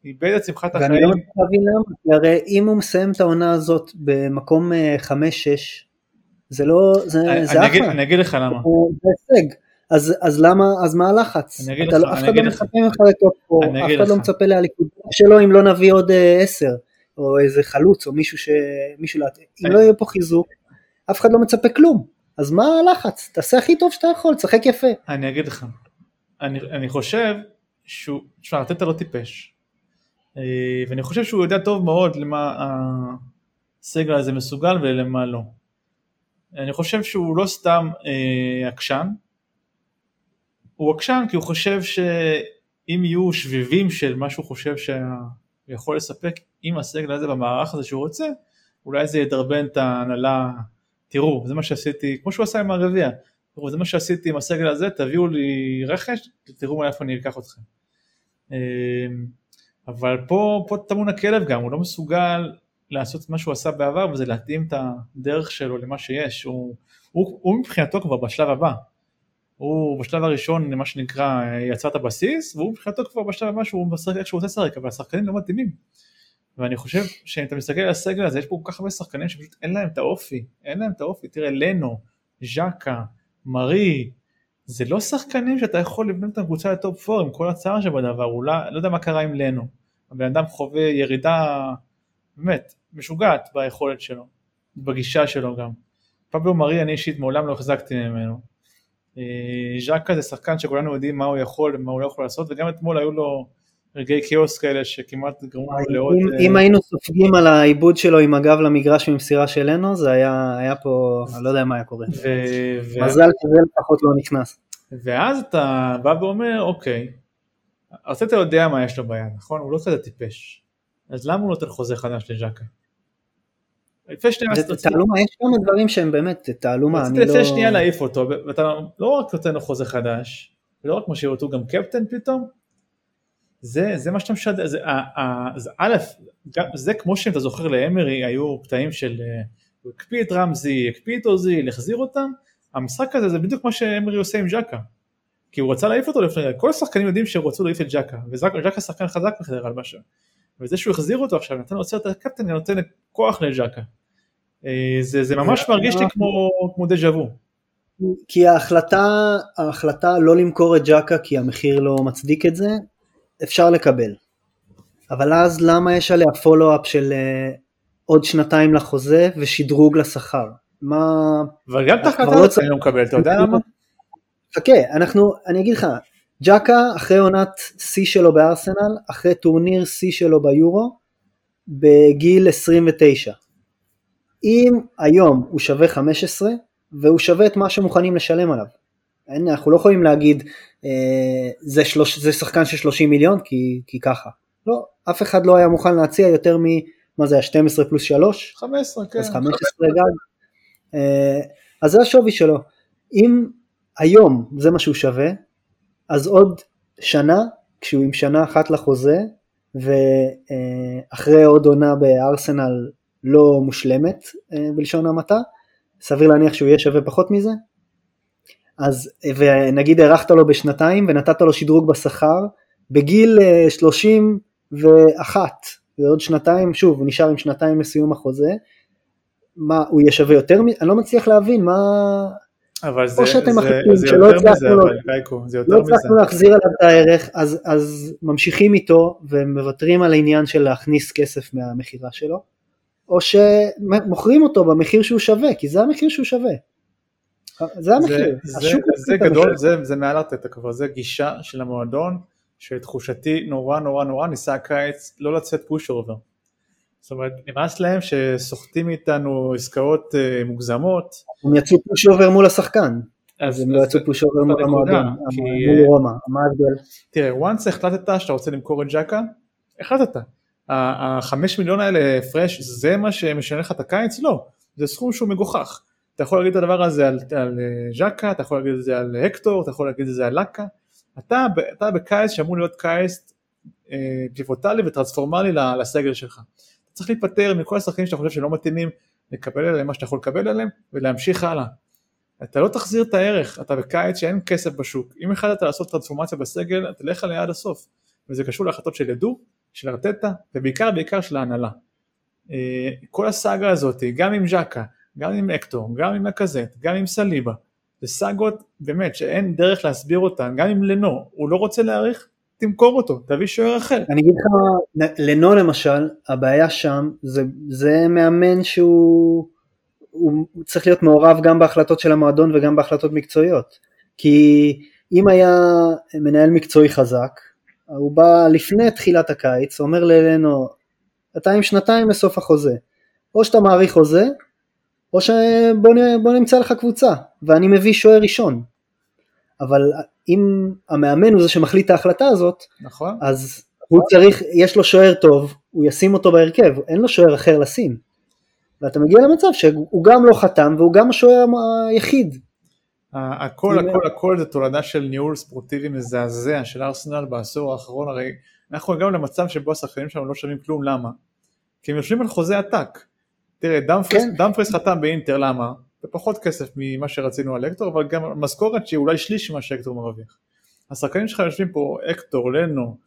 איבד את שמחת ואני החיים. לא מצליח להבין למה, הרי אם הוא מסיים את העונה הזאת במקום 5-6, זה לא, זה אני- זה אני אגיד- אחלה, אני אגיד לך למה. זה הישג. אז, אז למה, אז מה הלחץ? אני אגיד אתה לך, לא- אף אחד לא. מצפה ממך לטופ פור, אף אחד לא. מצפה לאליפות שלו אם לא נביא עוד 10, או איזה חלוץ, או מישהו ש... מישהו לה... אם לא יהיה פה חיזוק, אף אחד לא מצפה כלום. אז מה הלחץ? תעשה הכי טוב שאתה יכול, תשחק יפה. אני אגיד לך, אני, אני חושב שהוא, תשמע, ארטטה לא טיפש, אה, ואני חושב שהוא יודע טוב מאוד למה הסגל הזה מסוגל ולמה לא. אני חושב שהוא לא סתם אה, עקשן, הוא עקשן כי הוא חושב שאם יהיו שביבים של מה שהוא חושב שהוא יכול לספק עם הסגל הזה במערך הזה שהוא רוצה, אולי זה ידרבן את ההנהלה, תראו, זה מה שעשיתי, כמו שהוא עשה עם הרביעייה, תראו, זה מה שעשיתי עם הסגל הזה, תביאו לי רכש, תראו מאיפה אני אקח אתכם. אה, אבל פה, פה טמון הכלב גם, הוא לא מסוגל לעשות מה שהוא עשה בעבר, וזה להתאים את הדרך שלו למה שיש. הוא, הוא, הוא מבחינתו כבר בשלב הבא. הוא בשלב הראשון, מה שנקרא, יצר את הבסיס, והוא מבחינתו כבר בשלב הבא שהוא משחק איך שהוא רוצה לשחק, אבל השחקנים לא מתאימים. ואני חושב שאם אתה מסתכל על הסגל הזה, יש פה כל כך הרבה שחקנים שפשוט אין להם את האופי, אין להם את האופי. תראה, לנו, ז'קה, מרי, זה לא שחקנים שאתה יכול לבנות את הקבוצה לטופ 4 עם כל הצער שבדבר, אולי, לא יודע מה קרה עם לנו. הבן אדם חווה ירידה באמת משוגעת ביכולת שלו, בגישה שלו גם. פבלו מרי אני אישית מעולם לא החזקתי ממנו. אה, ז'קה זה שחקן שכולנו יודעים מה הוא יכול ומה הוא לא יכול לעשות וגם אתמול היו לו רגעי כאוס כאלה שכמעט גרמו לעוד... אם, אה, אם היינו סופגים על העיבוד שלו עם הגב למגרש ממסירה של לנו, זה היה, היה פה, אני לא יודע מה היה קורה. ו- מזל שזה לפחות לא נכנס. ואז אתה בא ואומר אוקיי, ארטטה יודע מה יש לו ביד, נכון? הוא לא כזה טיפש. אז למה הוא נותן חוזה חדש לז'קה? לפני שנייה זה תעלומה, יש כמה דברים שהם באמת תעלומה, רציתי אני לא... לפני שנייה להעיף אותו, ואתה לא רק נותן לו חוזה חדש, ולא רק משאיר אותו גם קפטן פתאום, זה, זה מה שאתה משדר, זה, ה- ה- זה א', זה כמו שאם אתה זוכר לאמרי היו קטעים של אה, הוא הקפיא את רמזי, הקפיא את אוזיל, החזיר אותם, המשחק הזה זה בדיוק מה שאמרי עושה עם ג'קה, כי הוא רצה להעיף אותו לפני, כל השחקנים יודעים שהם רצו להעיף את ג'קה, וג'קה שחקן חזק בחדר הלבשה, וזה שהוא החזיר אותו עכשיו, נתן לו את הקפטן, גם נותן כוח לג'קה. אה, זה, זה ממש מרגיש לי כמו, כמו דז'ה וו. כי ההחלטה, ההחלטה לא למכור את ג'קה כי המחיר לא מצדיק את זה, אפשר לקבל. אבל אז למה יש עליה פולו-אפ של uh, עוד שנתיים לחוזה ושדרוג לשכר? מה... אבל גם את ההחלטה לא הזאת אני לא מקבל, אתה יודע למה? חכה, אנחנו, אני אגיד לך, ג'קה אחרי עונת שיא שלו בארסנל, אחרי טורניר שיא שלו ביורו, בגיל 29. אם היום הוא שווה 15, והוא שווה את מה שמוכנים לשלם עליו. אין, אנחנו לא יכולים להגיד זה, שלוש, זה שחקן של 30 מיליון כי, כי ככה. לא, אף אחד לא היה מוכן להציע יותר מ... מה זה היה 12 פלוס 3? 15, כן. אז 15 גג. אה, אז זה השווי שלו. אם היום זה מה שהוא שווה, אז עוד שנה, כשהוא עם שנה אחת לחוזה, ואחרי עוד עונה בארסנל לא מושלמת, אה, בלשון המעטה, סביר להניח שהוא יהיה שווה פחות מזה. אז ונגיד הארכת לו בשנתיים ונתת לו שדרוג בשכר, בגיל אה, 31 ועוד שנתיים, שוב, הוא נשאר עם שנתיים לסיום החוזה, מה, הוא יהיה שווה יותר? אני לא מצליח להבין מה... אבל זה, שאתם זה, מחליטים שלא יותר הצלחנו מזה, לו- אבל קייקו, זה יותר לא. הצלחנו להחזיר עליו את הערך, אז, אז ממשיכים איתו ומוותרים על העניין של להכניס כסף מהמכירה שלו, או שמוכרים אותו במחיר שהוא שווה, כי זה המחיר שהוא שווה. זה המחיר. זה, השוק זה, גדול. זה, זה מעל ארטטה כבר, זה גישה של המועדון, שלתחושתי נורא נורא נורא ניסה הקיץ לא לצאת pushover. זאת אומרת, נמאס להם שסוחטים איתנו עסקאות אה, מוגזמות. הם יצאו pushover מול השחקן, אז הם לא יצאו pushover מול המועדון, מול רומא, מה ההבדל? תראה, once החלטת שאתה רוצה למכור את ז'קה, החלטת. החמש מיליון האלה הפרש, זה מה שמשנה לך את הקיץ? לא. זה סכום שהוא מגוחך. אתה יכול להגיד את הדבר הזה על, על אה, ז'קה, אתה יכול להגיד את זה על הקטור, אתה יכול להגיד את זה על לאקה. אתה, אתה בקיץ שאמור להיות קיץ אה, פיבוטלי וטרנספורמלי לסגל שלך. אתה צריך להיפטר מכל השחקנים שאתה חושב שלא מתאימים, לקבל עליהם מה שאתה יכול לקבל עליהם ולהמשיך הלאה. אתה לא תחזיר את הערך, אתה בקיץ שאין כסף בשוק. אם החלטת לעשות טרנספורמציה בסגל, תלך עליה עד הסוף. וזה קשור להחלטות של ידו, של ארטטה, ובעיקר בעיקר של ההנהלה. אה, כל הסאגה הזאת, גם עם ז'קה, גם עם אקטור, גם עם הקזט, גם עם סליבה, זה סאגות באמת שאין דרך להסביר אותן, גם עם לנו, הוא לא רוצה להאריך, תמכור אותו, תביא שוער אחר. אני אגיד לך, לנו למשל, הבעיה שם, זה, זה מאמן שהוא הוא צריך להיות מעורב גם בהחלטות של המועדון וגם בהחלטות מקצועיות. כי אם היה מנהל מקצועי חזק, הוא בא לפני תחילת הקיץ, אומר ללנו, אתה עם שנתיים לסוף החוזה, או שאתה מעריך חוזה, או שבוא נמצא לך קבוצה, ואני מביא שוער ראשון. אבל אם המאמן הוא זה שמחליט את ההחלטה הזאת, נכון. אז הוא צריך, יש לו שוער טוב, הוא ישים אותו בהרכב, אין לו שוער אחר לשים. ואתה מגיע למצב שהוא גם לא חתם והוא גם השוער היחיד. הכל הכל הכל זה תולדה של ניהול ספורטיבי מזעזע של ארסנל בעשור האחרון, הרי אנחנו הגענו למצב שבו השחקנים שלנו לא שווים כלום, למה? כי הם יושבים על חוזה עתק. תראה, דמפרס, כן. חתם באינטר, למה? זה פחות כסף ממה שרצינו על אקטור, אבל גם משכורת שהיא אולי שליש ממה שאקטור מרוויח. השחקנים שלך יושבים פה, אקטור, לנו,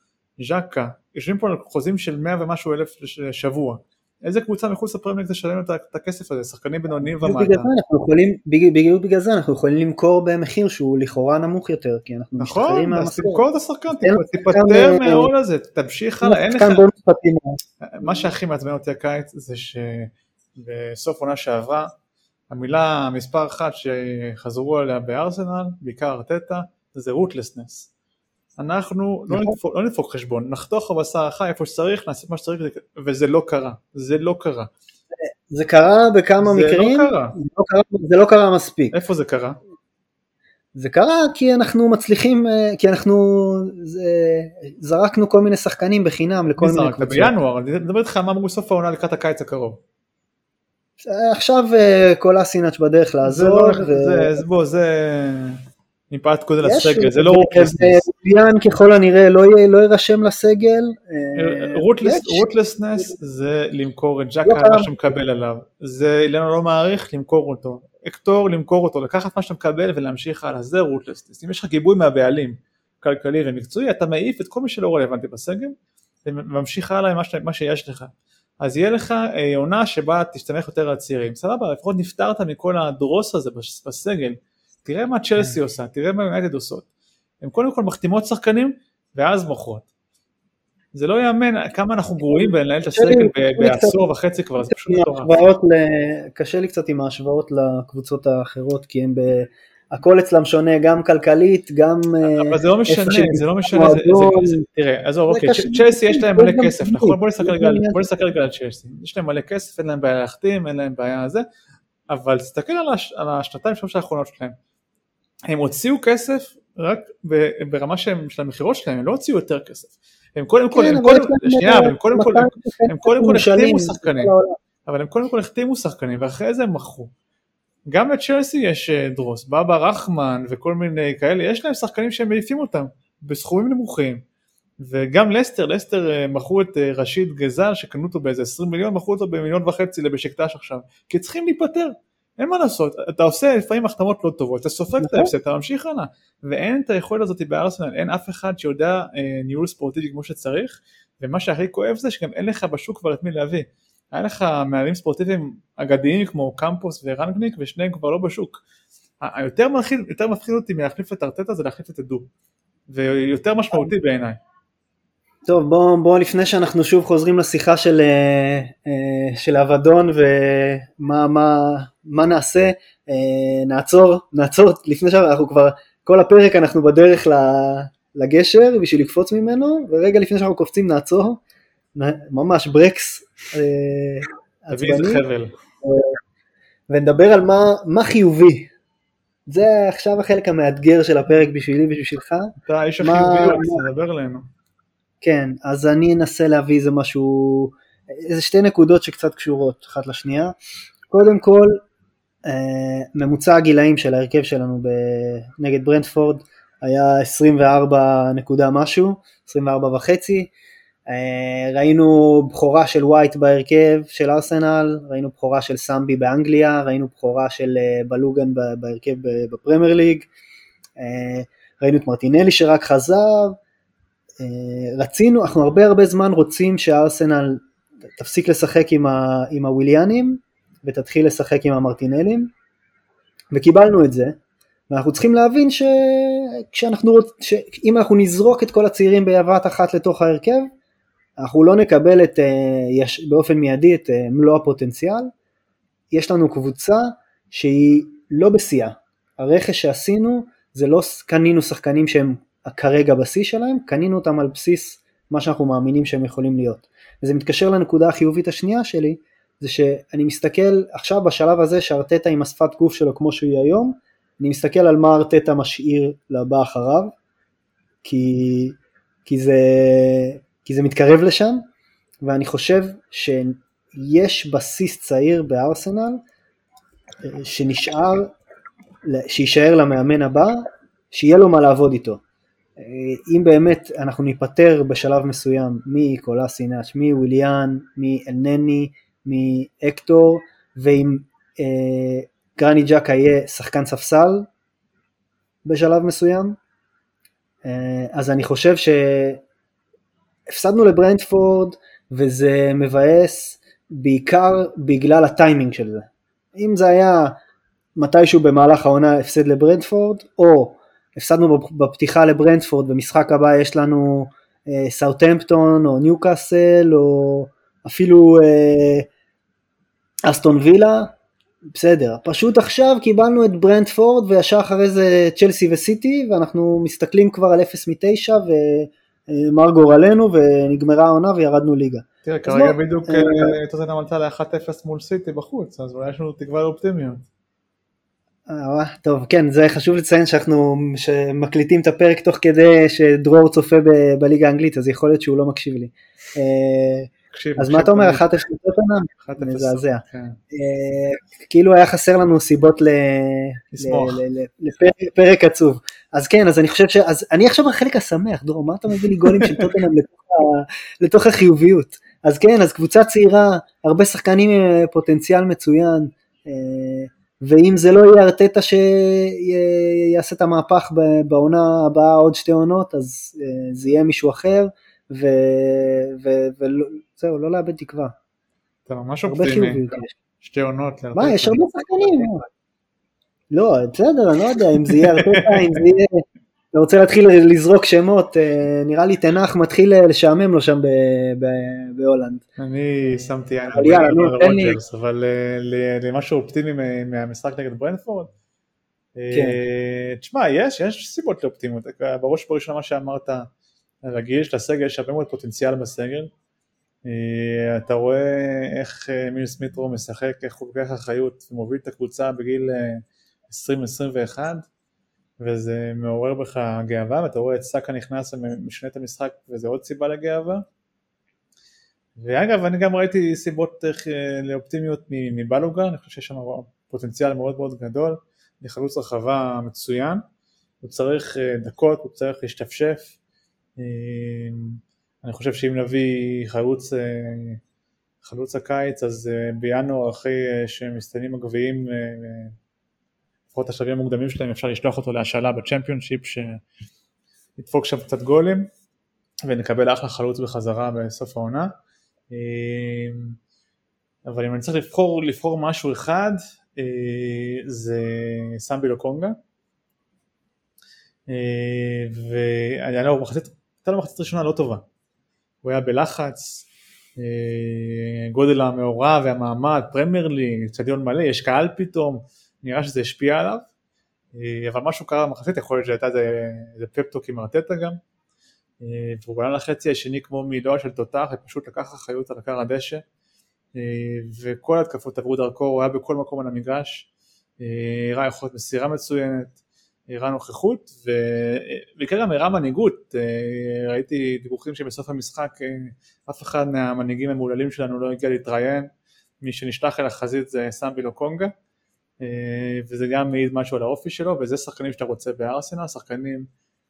ז'קה, יושבים פה על חוזים של 100 ומשהו אלף שבוע. איזה קבוצה מחוץ לפרמייר תשלם את הכסף הזה, שחקנים בינוניים ומטה. בדיוק בגלל זה אנחנו יכולים למכור במחיר שהוא לכאורה נמוך יותר, כי אנחנו משתחררים מהמשכורת. נכון, אז תמכור את השחקן, תיפטר מהעול הזה, תמשיך הלאה, אין לך... מה שהכי מעצבן אותי הקיץ זה שבסוף עונה שעברה, המילה מספר אחת שחזרו עליה בארסנל, בעיקר ארטטה, זה רוטלסנס. אנחנו לא, נכון. נדפוק, לא נדפוק חשבון, נחתוך בבשר החי איפה שצריך, נעשה מה שצריך, וזה לא קרה, זה לא קרה. זה קרה בכמה זה מקרים, לא קרה. זה, לא קרה, זה לא קרה מספיק. איפה זה קרה? זה קרה כי אנחנו מצליחים, אה, כי אנחנו זה, זרקנו כל מיני שחקנים בחינם לכל מיני קבוצות. בינואר, אני מדבר איתך מה אמרו סוף העונה לקראת הקיץ הקרוב. עכשיו אה, כל אסינאץ' בדרך לעזור. זה, לא, ו... זה, בוא, זה... מפאת גודל הסגל, זה לא רוטלסנס. ביאן ככל הנראה לא, לא יירשם לסגל. רוטלסנס אה, זה למכור את ג'קה, לא מה שאתה מקבל עליו. זה אילנו לא מעריך, למכור אותו. אקטור, למכור אותו, לקחת מה שאתה מקבל ולהמשיך הלאה, זה רוטלסנס. אם יש לך גיבוי מהבעלים, כלכלי ומקצועי, אתה מעיף את כל מי שלא רלוונטי בסגל, וממשיך הלאה עם מה שיש לך. אז יהיה לך אה, עונה שבה תשתמך יותר על הצעירים. סבבה, לפחות נפטרת מכל הדרוס הזה בסגל. תראה מה צ'לסי כן. עושה, תראה מה יונייטד עושות. הן קודם כל מחתימות שחקנים ואז מוכרות. זה לא יאמן כמה אנחנו גרועים בלנהל את הסגל בעשור וחצי כבר, זה פשוט מטורף. קשה לי קצת עם ההשוואות לקבוצות האחרות, כי הם ב... הכל אצלם שונה, גם כלכלית, גם... אה, אבל זה לא משנה, זה לא משנה, תראה, עזוב, אוקיי, צ'לסי יש להם מלא כסף, נכון? בוא נסתכל רגע על צ'לסי, יש להם מלא כסף, אין להם בעיה להחתים, אין להם בעיה זה, אבל תסתכל על השנתיים שלוש האחרונות שלהם, הם הוציאו כסף רק ברמה של המכירות שלהם, הם לא הוציאו יותר כסף. הם קודם כל, כן, שנייה, הם קודם כל החתימו שחקנים, אבל הם קודם כל החתימו שחקנים ואחרי זה הם מכרו. גם לצ'לסי יש אה, דרוס, בבא רחמן וכל מיני כאלה, יש להם שחקנים שהם מעיפים אותם בסכומים נמוכים. וגם לסטר, לסטר אה, מכרו את אה, רשיד גזל שקנו אותו באיזה 20 מיליון, מכרו אותו במיליון וחצי לבשקטש עכשיו, כי צריכים להיפטר. אין מה לעשות, אתה עושה לפעמים החתמות לא טובות, אתה סופג את נכון. ההפסד, אתה ממשיך הלאה, ואין את היכולת הזאת בארסנל, אין אף אחד שיודע אה, ניהול ספורטיבי כמו שצריך, ומה שהכי כואב זה שגם אין לך בשוק כבר את מי להביא. היה לך מנהלים ספורטיביים אגדיים כמו קמפוס ורנגניק ושניהם כבר לא בשוק. היותר מפחיד, מפחיד אותי מלהחליף את ארטטה זה להחליף את הדו, ויותר משמעותי בעיניי. טוב בואו בוא לפני שאנחנו שוב חוזרים לשיחה של, אה, אה, של אבדון ומה מה, מה נעשה, אה, נעצור, נעצור לפני שאנחנו כבר, כל הפרק אנחנו בדרך לגשר בשביל לקפוץ ממנו ורגע לפני שאנחנו קופצים נעצור, ממש ברקס עצבני, ונדבר על מה, מה חיובי, זה עכשיו החלק המאתגר של הפרק בשבילי ובשבילך. אתה איש החיובי, תדבר אלינו. כן, אז אני אנסה להביא איזה משהו, איזה שתי נקודות שקצת קשורות אחת לשנייה. קודם כל, אה, ממוצע הגילאים של ההרכב שלנו נגד ברנדפורד היה 24 נקודה משהו, 24 וחצי. ראינו בכורה של ווייט בהרכב של ארסנל, ראינו בכורה של סמבי באנגליה, ראינו בכורה של בלוגן בהרכב בפרמייר ליג, ראינו את מרטינלי שרק חזר, רצינו, אנחנו הרבה הרבה זמן רוצים שארסנל תפסיק לשחק עם, ה, עם הוויליאנים ותתחיל לשחק עם המרטינלים וקיבלנו את זה ואנחנו צריכים להבין שכשאנחנו רוצ... שאם אנחנו נזרוק את כל הצעירים בבת אחת לתוך ההרכב אנחנו לא נקבל את, אה, יש, באופן מיידי את אה, מלוא הפוטנציאל יש לנו קבוצה שהיא לא בשיאה הרכש שעשינו זה לא קנינו שחקנים שהם כרגע בשיא שלהם, קנינו אותם על בסיס מה שאנחנו מאמינים שהם יכולים להיות. וזה מתקשר לנקודה החיובית השנייה שלי, זה שאני מסתכל עכשיו בשלב הזה שארטטה עם השפת גוף שלו כמו שהיא היום, אני מסתכל על מה ארטטה משאיר לבא אחריו, כי, כי, זה, כי זה מתקרב לשם, ואני חושב שיש בסיס צעיר בארסנל אה, שנשאר, שיישאר למאמן הבא, שיהיה לו מה לעבוד איתו. אם באמת אנחנו ניפטר בשלב מסוים מקולאסינאץ', מוויליאן, מאלנני, מאקטור, ואם אה, גרני ג'קה יהיה שחקן ספסל בשלב מסוים, אה, אז אני חושב שהפסדנו לברנדפורד וזה מבאס בעיקר בגלל הטיימינג של זה. אם זה היה מתישהו במהלך העונה הפסד לברנדפורד, או הפסדנו בפתיחה לברנדפורד, במשחק הבא יש לנו אה, סאוטהמפטון או ניוקאסל או אפילו אה, אסטון וילה, בסדר, פשוט עכשיו קיבלנו את ברנדפורד וישר אחרי זה צ'לסי וסיטי ואנחנו מסתכלים כבר על 0 מ-9 ומר גורלנו ונגמרה העונה וירדנו ליגה. תראה, כרגע בדיוק אה, טוטנאם עלתה ל-1-0 מול סיטי בחוץ, אז אולי יש לנו תקווה אופטימיות. אה, טוב, כן, זה חשוב לציין שאנחנו מקליטים את הפרק תוך כדי שדרור צופה בליגה האנגלית, אז יכול להיות שהוא לא מקשיב לי. אה, אז מה אתה אומר, 1-0 לטוטנאם? מזעזע. כן. אה, כאילו היה חסר לנו סיבות לפרק עצוב. אז כן, אז אני חושב ש... אז אני עכשיו בחלק השמח, דרור, מה אתה מביא לי גולים של טוטנאם לתוך החיוביות? אז כן, אז קבוצה צעירה, הרבה שחקנים עם פוטנציאל מצוין. ואם זה לא יהיה ארטטה שיעשה את המהפך בעונה הבאה עוד שתי עונות, אז אה, זה יהיה מישהו אחר, וזהו, לא לאבד תקווה. אתה ממש אופטימי, שתי עונות. מה, יש הרבה שחקנים. לא, בסדר, אני לא יודע אם זה יהיה ארטטה, אם זה יהיה אתה רוצה להתחיל לזרוק שמות, אה, נראה לי תנח מתחיל אה, לשעמם לו שם בהולנד. אני שמתי עין על רוג'רס, אבל אה, למשהו אופטימי מהמשחק נגד ברנטפורד. כן. תשמע, יש, יש סיבות לאופטימיות, בראש ובראשונה מה שאמרת, רגיל, יש לסגל, יש הרבה מאוד פוטנציאל בסגל. אתה רואה איך מיל סמיטרו משחק, איך הוא לוקח אחריות ומוביל את הקבוצה בגיל 20-21. וזה מעורר בך גאווה, ואתה רואה את סאקה נכנס ומשנה את המשחק, וזה עוד סיבה לגאווה. ואגב, אני גם ראיתי סיבות אה, לאופטימיות מבלוגה, אני חושב שיש שם פוטנציאל מאוד מאוד גדול, לחלוץ רחבה מצוין, הוא צריך אה, דקות, הוא צריך להשתפשף. אה, אני חושב שאם נביא חלוץ, חלוץ הקיץ, אז בינואר אחרי שמסתיימים הגביעים לפחות השלבים המוקדמים שלהם אפשר לשלוח אותו להשאלה בצ'מפיונשיפ שידפוק שם קצת גולים ונקבל אחלה חלוץ בחזרה בסוף העונה. אמ, אבל אם אני צריך לבחור, לבחור משהו אחד אה, זה סמבי לוקונגה. אה, והיה לו מחצית, הייתה לו מחצית ראשונה לא טובה. הוא היה בלחץ אה, גודל המאורע והמעמד, פרמייר ליג, אצטדיון מלא, יש קהל פתאום, נראה שזה השפיע עליו, אה, אבל משהו קרה במחצית, יכול להיות שהייתה איזה פפטוק עם ארטטה גם, אה, והוא עלה לחצי השני כמו מילואה של תותח, ופשוט לקח אחריות על עקר הדשא, וכל התקפות עברו דרכו, הוא היה בכל מקום על המגרש, הראה יכולת מסירה מצוינת, הראה נוכחות, ובעיקר גם הראה מנהיגות, ראיתי דיווחים שבסוף המשחק אף אחד מהמנהיגים המהוללים שלנו לא הגיע להתראיין, מי שנשלח אל החזית זה סמבי לוקונגה, אה, וזה גם מעיד משהו על האופי שלו, וזה שחקנים שאתה רוצה בארסנל, שחקנים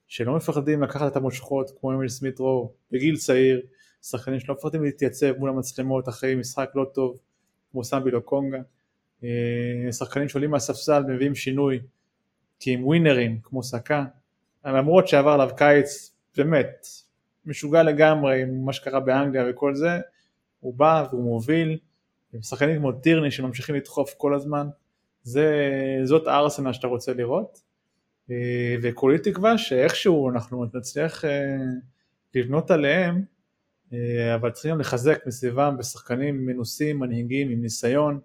שלא מפחדים לקחת את המושכות כמו אמיל סמית רו בגיל צעיר, שחקנים שלא מפחדים להתייצב מול המצלמות אחרי משחק לא טוב, כמו סמבי לוקונגה, אה, שחקנים שעולים מהספסל מביאים שינוי, כי הם ווינרים כמו סאקה, למרות שעבר עליו קיץ באמת משוגע לגמרי עם מה שקרה באנגליה וכל זה, הוא בא והוא מוביל, עם שחקנים כמו טירני שממשיכים לדחוף כל הזמן, זה, זאת הארסנל שאתה רוצה לראות, אה, וכולי תקווה שאיכשהו אנחנו נצליח אה, לבנות עליהם, אה, אבל צריכים לחזק מסביבם בשחקנים מנוסים, מנהיגים, עם ניסיון,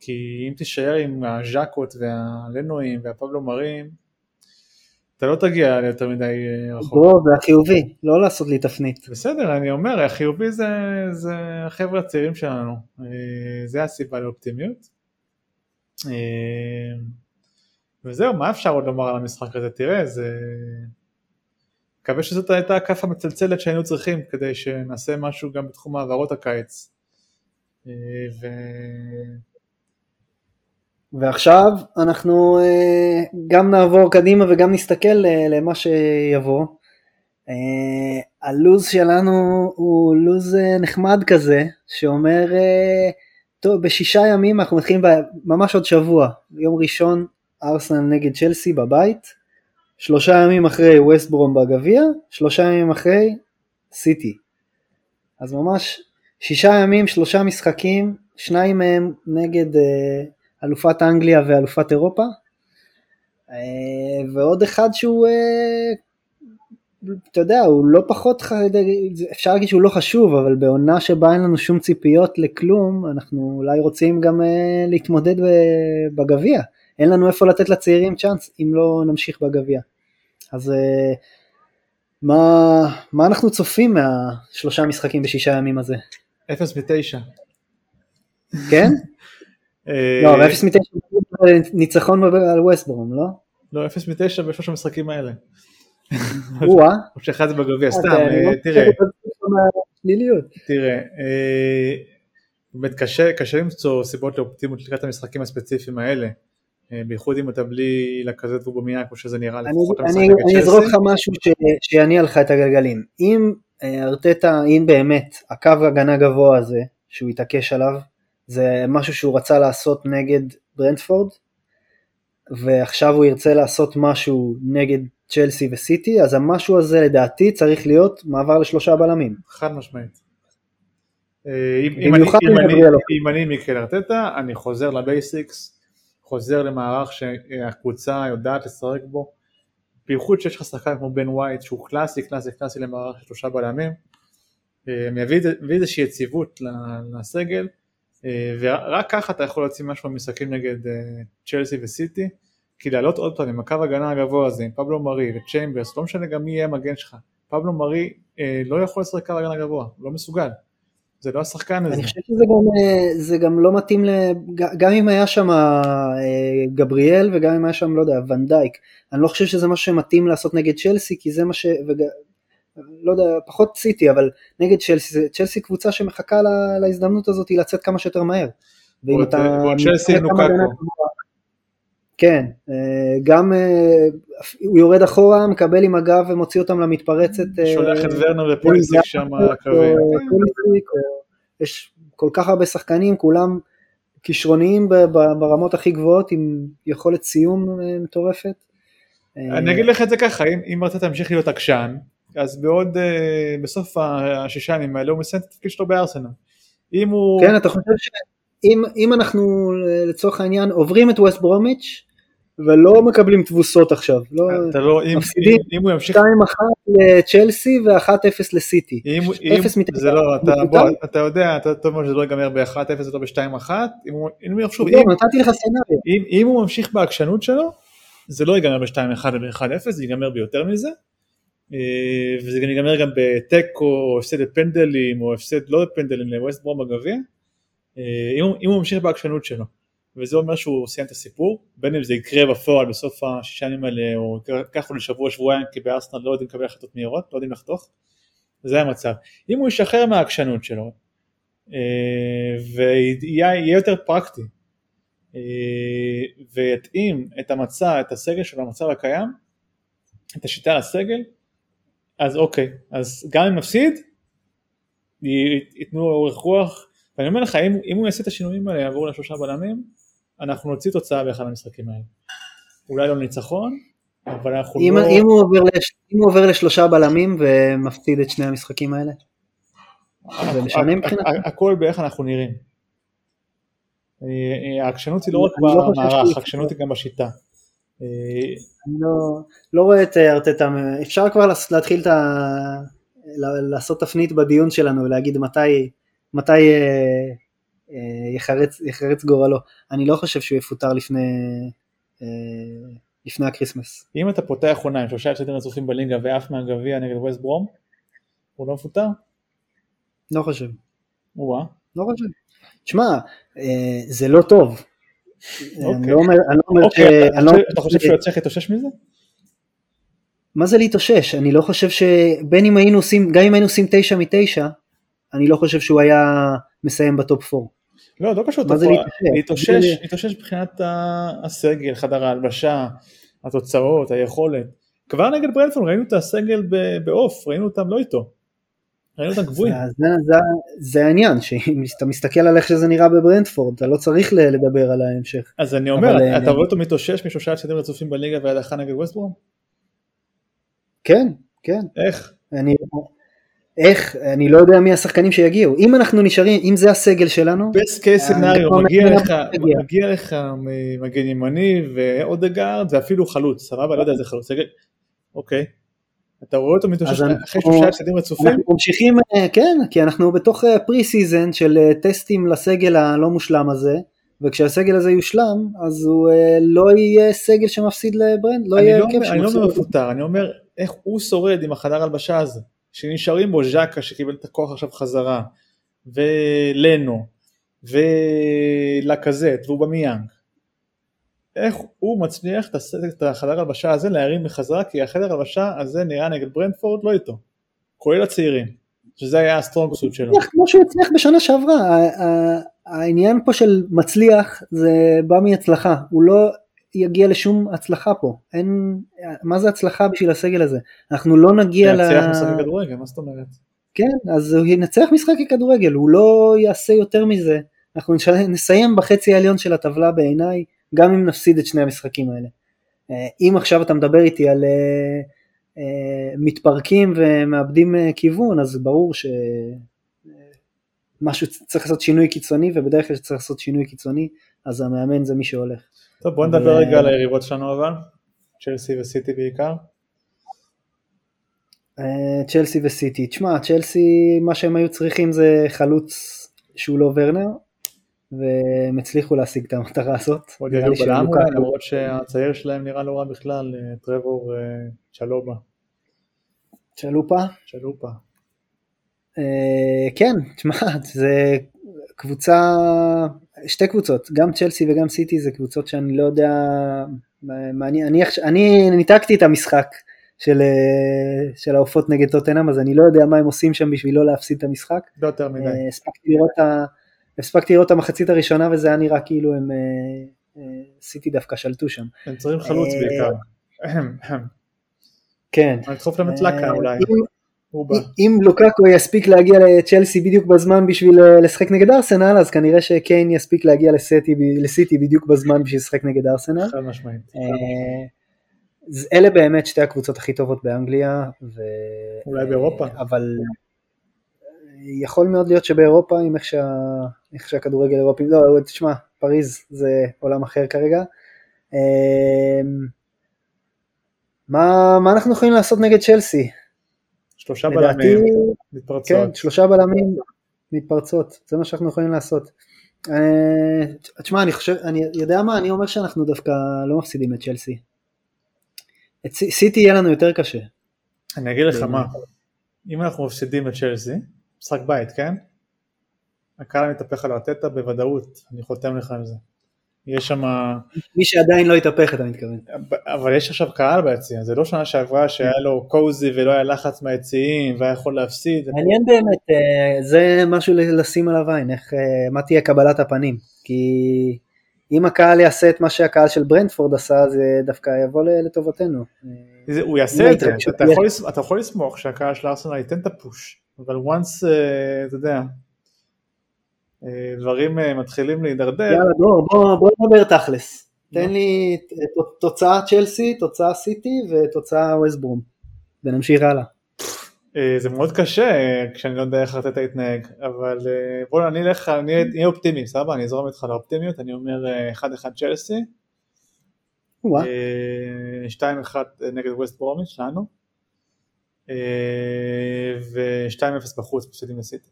כי אם תישאר עם הז'קות והלנואים והפבלו מרים, אתה לא תגיע ליותר מדי רחוק. ברור, זה החיובי, לא לעשות לי תפנית. בסדר, אני אומר, החיובי זה, זה החבר'ה הצעירים שלנו, זה הסיבה לאופטימיות. וזהו, מה אפשר עוד לומר על המשחק הזה? תראה, זה... מקווה שזאת הייתה הכף המצלצלת שהיינו צריכים כדי שנעשה משהו גם בתחום העברות הקיץ. אה, ו... ועכשיו אנחנו אה, גם נעבור קדימה וגם נסתכל אה, למה שיבוא. הלוז שלנו הוא לוז נחמד כזה, שאומר, טוב, בשישה ימים אנחנו מתחילים ממש עוד שבוע, יום ראשון ארסנל נגד צ'לסי בבית, שלושה ימים אחרי ווסט ברום בגביע, שלושה ימים אחרי סיטי. אז ממש שישה ימים, שלושה משחקים, שניים מהם נגד אה, אלופת אנגליה ואלופת אירופה, אה, ועוד אחד שהוא, אה, אתה יודע, הוא לא פחות, אפשר להגיד שהוא לא חשוב, אבל בעונה שבה אין לנו שום ציפיות לכלום, אנחנו אולי רוצים גם אה, להתמודד בגביע. אין לנו איפה לתת לצעירים צ'אנס אם לא נמשיך בגביע. אז מה, מה אנחנו צופים מהשלושה משחקים בשישה ימים הזה? אפס מתשע. כן? אה, לא, אבל אפס מתשע ניצחון על ווסטברום, לא? לא, אפס מתשע בשלוש המשחקים האלה. או-אה. או שאחד זה בגביע, סתם, אה, תראה. תראה, באמת קשה למצוא סיבות לאופטימות לקראת המשחקים הספציפיים האלה. אה, בייחוד אם אתה בלי לקזט ובמיה כמו שזה נראה לפחות המשחק נגד צ'לסי. אני אזרוק לך משהו שיניע לך את הגלגלים. אם אה, ארטטה, אם באמת הקו הגנה גבוה הזה שהוא התעקש עליו, זה משהו שהוא רצה לעשות נגד ברנדפורד, ועכשיו הוא ירצה לעשות משהו נגד צ'לסי וסיטי, אז המשהו הזה לדעתי צריך להיות מעבר לשלושה בלמים. חד משמעית. אה, אם, אני, אם, אני, אם אני מיקל ארטטה, אני חוזר ל basics, חוזר למערך שהקבוצה יודעת לשחק בו, בייחוד שיש לך שחקן כמו בן ווייט שהוא קלאסי קלאסי קלאסי למערך של שלושה בלמים, אה, מביא איזושהי יציבות לסגל, אה, ורק ככה אתה יכול להוציא משהו במשחקים נגד אה, צ'לסי וסיטי, כי לעלות עוד פעם עם הקו הגנה הגבוה הזה, עם פבלו מרי וצ'יימברס, לא משנה גם מי יהיה המגן שלך, פבלו מרי לא יכול לשחק קו הגנה גבוה, הוא לא מסוגל. זה לא השחקן הזה. אני חושב שזה גם, אה, גם לא מתאים, ל... גם אם היה שם אה, גבריאל וגם אם היה שם, לא יודע, ונדייק, אני לא חושב שזה משהו שמתאים לעשות נגד צ'לסי, כי זה מה ש... לא יודע, פחות סיטי, אבל נגד צ'לסי, צ'לסי קבוצה שמחכה לה, להזדמנות הזאת לצאת כמה שיותר מהר. ואם אתה... ועוד צ'לסי עם לוקקו. כן, אה, גם הוא יורד אחורה, מקבל עם הגב ומוציא אותם למתפרצת. שולח את ורנר ופוליסיק שם על הקווים. יש כל כך הרבה שחקנים, כולם כישרוניים ברמות הכי גבוהות עם יכולת סיום אה, מטורפת. אני אגיד לך את זה ככה, אם, אתה תמשיך להיות עקשן, אז בעוד, בסוף השישה ימים האלה הוא מסיים את התפקיד שלו בארסנל. אם הוא... כן, אתה חושב שאם אנחנו לצורך העניין עוברים את ווסט ברומיץ', ולא מקבלים תבוסות עכשיו, לא, אתה לא, אם, מפסידים אם, אם הוא ימשיך... 2-1 לצ'לסי ו-1-0 לסיטי. אם, אם, זה לא, אתה, בוא, אתה יודע, אתה טוב מאוד שזה לא ייגמר ב-1-0 זה לא ב-2-1, אם הוא, אם שוב, אם, נתתי לך סצנריה. אם, אם הוא ממשיך בעקשנות שלו, זה לא ייגמר ב-2-1 וב-1-0, זה ייגמר ביותר מזה, אה, וזה גם ייגמר גם בתיקו, או הפסד בפנדלים, או הפסד לא בפנדלים לווסט ברום בגביע, אה, אם, אם הוא ממשיך בעקשנות שלו. וזה אומר שהוא סיים את הסיפור, בין אם זה יקרה בפועל בסוף השישה ימים האלה, או ייקח לו לשבוע שבועיים, כי בארסנל לא יודעים לקבל החלטות מהירות, לא יודעים לחתוך, זה המצב. אם הוא ישחרר מהעקשנות שלו, אה, ויהיה יותר פרקטי, אה, ויתאים את המצע, את הסגל שלו למצב הקיים, את השיטה לסגל, אז אוקיי, אז גם אם נפסיד, ייתנו אורך רוח, ואני אומר לך, אם, אם הוא יעשה את השינויים האלה, יעבור לשלושה בלמים, אנחנו נוציא תוצאה באחד המשחקים האלה. אולי לא ניצחון, אבל אנחנו אם, לא... אם, הוא עובר לש, אם הוא עובר לשלושה בלמים ומפסיד את שני המשחקים האלה? זה משנה מבחינתך? הכל באיך אנחנו נראים. אה, אה, העקשנות היא לא רק לא במערך, העקשנות היא גם בשיטה. אה, אני לא, לא רואה את ארטטה, אפשר כבר להתחיל את ה... לעשות תפנית בדיון שלנו ולהגיד מתי, מתי אה, אה, יחרץ, יחרץ גורלו. אני לא חושב שהוא יפוטר לפני, אה, לפני ה Christmas. אם אתה פותח עונה עם שלושה הפסדים רצופים בליגה ועף מהגביע נגד ווסט ברום, הוא לא מפוטר? לא חושב. או-אה. לא חושב. תשמע, אה, זה לא טוב. אני אוקיי. לא אומר, אני לא אומר ש... אוקיי, אני לא- אתה- חושב שהוא יצליח להתאושש מזה? מה זה להתאושש? אני לא חושב שבין אם היינו עושים, גם אם היינו עושים תשע מתשע, אני לא חושב שהוא היה מסיים בטופ 4. לא, לא קשור. להתאושש? להתאושש, מבחינת הסגל, חדר ההלבשה, התוצאות, היכולת. כבר נגד ברנפון ראינו את הסגל בעוף, ראינו אותם לא איתו. ראינו אותם גבוהים. זה, זה, זה, זה העניין, שאם אתה מסתכל על איך שזה נראה בברנדפורד, אתה לא צריך לדבר על ההמשך. אז אני אומר, אבל, אתה- אתה רואה אותו מתאושש משלושה הפסדים רצופים בליגה והדחה נגד ווסט ברום? כן, כן. איך? אני, איך, אני לא יודע מי השחקנים שיגיעו. אם אנחנו נשארים, אם זה הסגל שלנו, best case scenario, אה, מגיע אני לך, מגיע. מגיע לך מגן ימני ואודגרד ואפילו חלוץ, סבבה? לא יודע איזה חלוץ. אוקיי. אתה רואה אותו מתאושש אחרי שלושה הפסדים רצופים? אנחנו ממשיכים, אה, כן, כי אנחנו בתוך pre season של אה, טסטים לסגל הלא מושלם הזה, וכשהסגל הזה יושלם, אז הוא אה, לא יהיה סגל שמפסיד לברנד, לא יהיה לא הרכב אומר- אני לא שמפסיד. אומר מפוטר, אני אומר איך הוא שורד עם החדר הלבשה הזה, שנשארים בו ז'קה שקיבל את הכוח עכשיו חזרה, ולנו, ולקזט, ואובמיאנג. איך הוא מצליח את החדר הלבשה הזה להרים בחזרה, כי החדר הלבשה הזה נראה נגד ברנטפורד לא איתו, כולל הצעירים, שזה היה ה strong suit שלו. כמו שהוא הצליח בשנה שעברה, העניין פה של מצליח זה בא מהצלחה, הוא לא יגיע לשום הצלחה פה, אין, מה זה הצלחה בשביל הסגל הזה? אנחנו לא נגיע ל... להצליח לשחק כדורגל, מה זאת אומרת? כן, אז הוא ינצח משחקי כדורגל, הוא לא יעשה יותר מזה, אנחנו נסיים בחצי העליון של הטבלה בעיניי, גם אם נפסיד את שני המשחקים האלה. אה, אם עכשיו אתה מדבר איתי על אה, אה, מתפרקים ומאבדים כיוון, אז ברור ש... אה, משהו צריך לעשות שינוי קיצוני, ובדרך כלל כשצריך לעשות שינוי קיצוני, אז המאמן זה מי שהולך. טוב בוא נדבר אה, רגע על היריבות שלנו אבל, צ'לסי וסיטי בעיקר. צ'לסי וסיטי, תשמע, צ'לסי, מה שהם היו צריכים זה חלוץ שהוא לא ורנר, והם הצליחו להשיג את המטרה הזאת. עוד יגיעו בלם אולי, למרות שהצעיר שלהם נראה לא רע בכלל, אה, טרבור אה, צ'לובה, צ'לופה. צ'לופה. אה, כן, תשמע, זה קבוצה, שתי קבוצות, גם צ'לסי וגם סיטי זה קבוצות שאני לא יודע, מה- אני, אני, אני ניתקתי את המשחק של, של העופות נגד טוטנאם, אז אני לא יודע מה הם עושים שם בשביל לא להפסיד את המשחק. לא יותר מדי. הספקתי לראות, את ה- הספקתי לראות את המחצית הראשונה וזה היה נראה כאילו הם, אה, אה, סיטי דווקא שלטו שם. הם צריכים חלוץ אה, בעיקר. כן. לדחוף להם את לקה אולי, אם- לוקאקו יספיק להגיע לצ'לסי בדיוק בזמן בשביל לשחק נגד ארסנל, אז כנראה שקיין יספיק להגיע לסיטי, בדיוק בזמן בשביל לשחק נגד ארסנל. חד משמעית. אלה באמת שתי הקבוצות הכי טובות באנגליה. ו... אולי באירופה. אבל יכול מאוד להיות שבאירופה, עם איך, שה... איך שהכדורגל האירופי, לא, תשמע, פריז זה עולם אחר כרגע. אה, מה, מה אנחנו יכולים לעשות נגד צ'לסי? שלושה לדעתי, בלמים, כן, מתפרצות. שלושה בלמים מתפרצות, זה מה שאנחנו יכולים לעשות. אה, תשמע, אני חושב, אני יודע מה, אני אומר שאנחנו דווקא לא מפסידים את צ'לסי. את סי- סיטי יהיה לנו יותר קשה. אני אגיד לך. מה, אם אנחנו מפסידים את צ'לסי, משחק בית, כן? הקהל מתהפך על ארטטה בוודאות, אני חותם לך על זה. יש שם, מי שעדיין לא התהפך, אתה מתכוון. אבל יש עכשיו קהל ביציע, זה לא שנה שעברה שהיה לו קוזי ולא היה לחץ מהיציעים והיה יכול להפסיד. מעניין באמת, אה, זה משהו לשים עליו עין, איך, אה, מה תהיה קבלת הפנים. כי אם הקהל יעשה את מה שהקהל של ברנדפורד עשה, זה דווקא יבוא לטובתנו. זה- הוא יעשה את זה, אתה יכול לס- אתה יכול לסמוך שהקהל של ארסנל ייתן את הפוש אבל once, אה, אתה יודע, אה, דברים אה, מתחילים להידרדר. יאללה דרור, בוא, בוא נדבר תכלס. תן לי תוצאה צ'לסי, תוצאה סיטי ותוצאה ווסטברום. ונמשיך הלאה. אה, זה מאוד קשה כשאני לא יודע איך ארטטה יתנהג, אבל בוא אני אלך, אני אהיה אופטימי, סבבה? אני אזרום איתך לאופטימיות, אני אומר אה, 1-1 צ'לסי, וואה. אה, 2-1 נגד ווסט ברומיץ' שלנו, ו-2-0 בחוץ פשוטים לסיטי.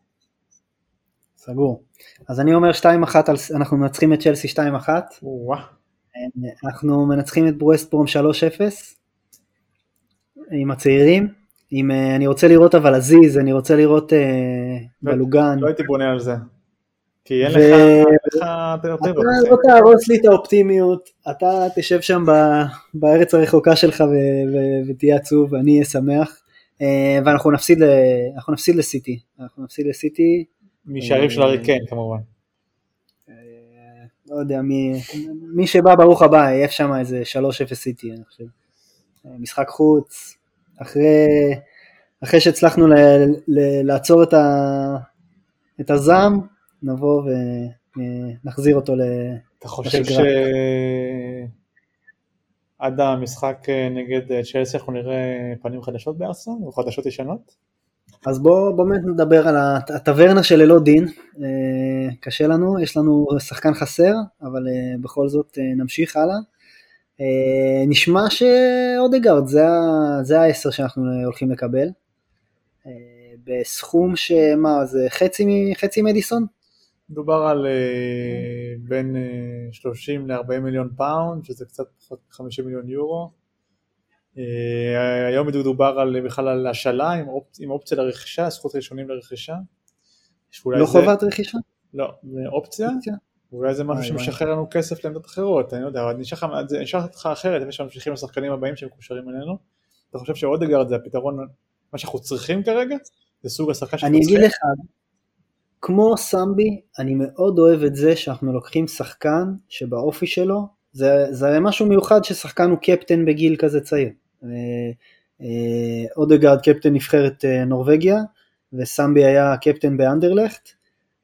סגור. אז אני אומר 2-1, על- אנחנו מנצחים את צ'לסי 2-1, וואו. אנחנו מנצחים את ווסטברום 3-0 עם הצעירים. עם, אה, אני רוצה לראות אבל עזיז, אני רוצה לראות אה, בלוגן. לא הייתי בונה על זה. כי אין ו- לך, לך אתה אלטרנטיבות. לא תהרוס לי את האופטימיות, אתה תשב שם בארץ הרחוקה שלך ותהיה עצוב, אני אהיה שמח. אה, ואנחנו נפסיד, ל- אנחנו נפסיד לסיטי, אנחנו נפסיד לסיטי, משערים של הארי קיין כמובן. אה, לא יודע, מי, מי שבא ברוך הבא, יהיה שם איזה 3-0 סיטי, אני חושב. אה, משחק חוץ, אחרי, אחרי שהצלחנו ל, ל, לעצור את, ה, את הזעם, נבוא ונחזיר אותו ל... אתה חושב. שעד המשחק אה, נגד אה, צ'לסי אנחנו נראה פנים חדשות בארסנל או חדשות ישנות? אז בואו באמת נדבר על הט- הטברנה של ללא דין, אה, קשה לנו, יש לנו שחקן חסר, אבל בכל זאת נמשיך הלאה. אה, נשמע שאודגרד זה, העשר שאנחנו הולכים לקבל, בסכום שמה זה חצי, חצי מדיסון? מדובר על אה, בין אה, 30 ל-40 מיליון פאונד, שזה קצת פחות מ-50 מיליון יורו. אה, היום מדובר על, בכלל על השאלה עם, אופ, עם אופציה לרכישה, זכות ראשונים לרכישה. לא זה- חובת רכישה? לא, זה אופציה, אופציה? אולי זה משהו. שמשחרר לנו כסף לעמדות אחרות, אני לא יודע, אבל אני אשאל אותך אחרת, לפני שממשיכים לשחקנים הבאים שמקושרים אלינו. אתה חושב שאודגרד זה הפתרון, מה שאנחנו צריכים כרגע? זה סוג השחקן שאנחנו אני אגיד צריכים? לך, כמו סמבי, אני מאוד אוהב את זה שאנחנו לוקחים שחקן שבאופי שלו, זה, זה משהו מיוחד ששחקן הוא קפטן בגיל כזה צעיר. אה, אודגרד קפטן נבחרת אה, נורבגיה, וסמבי היה קפטן באנדרלכט,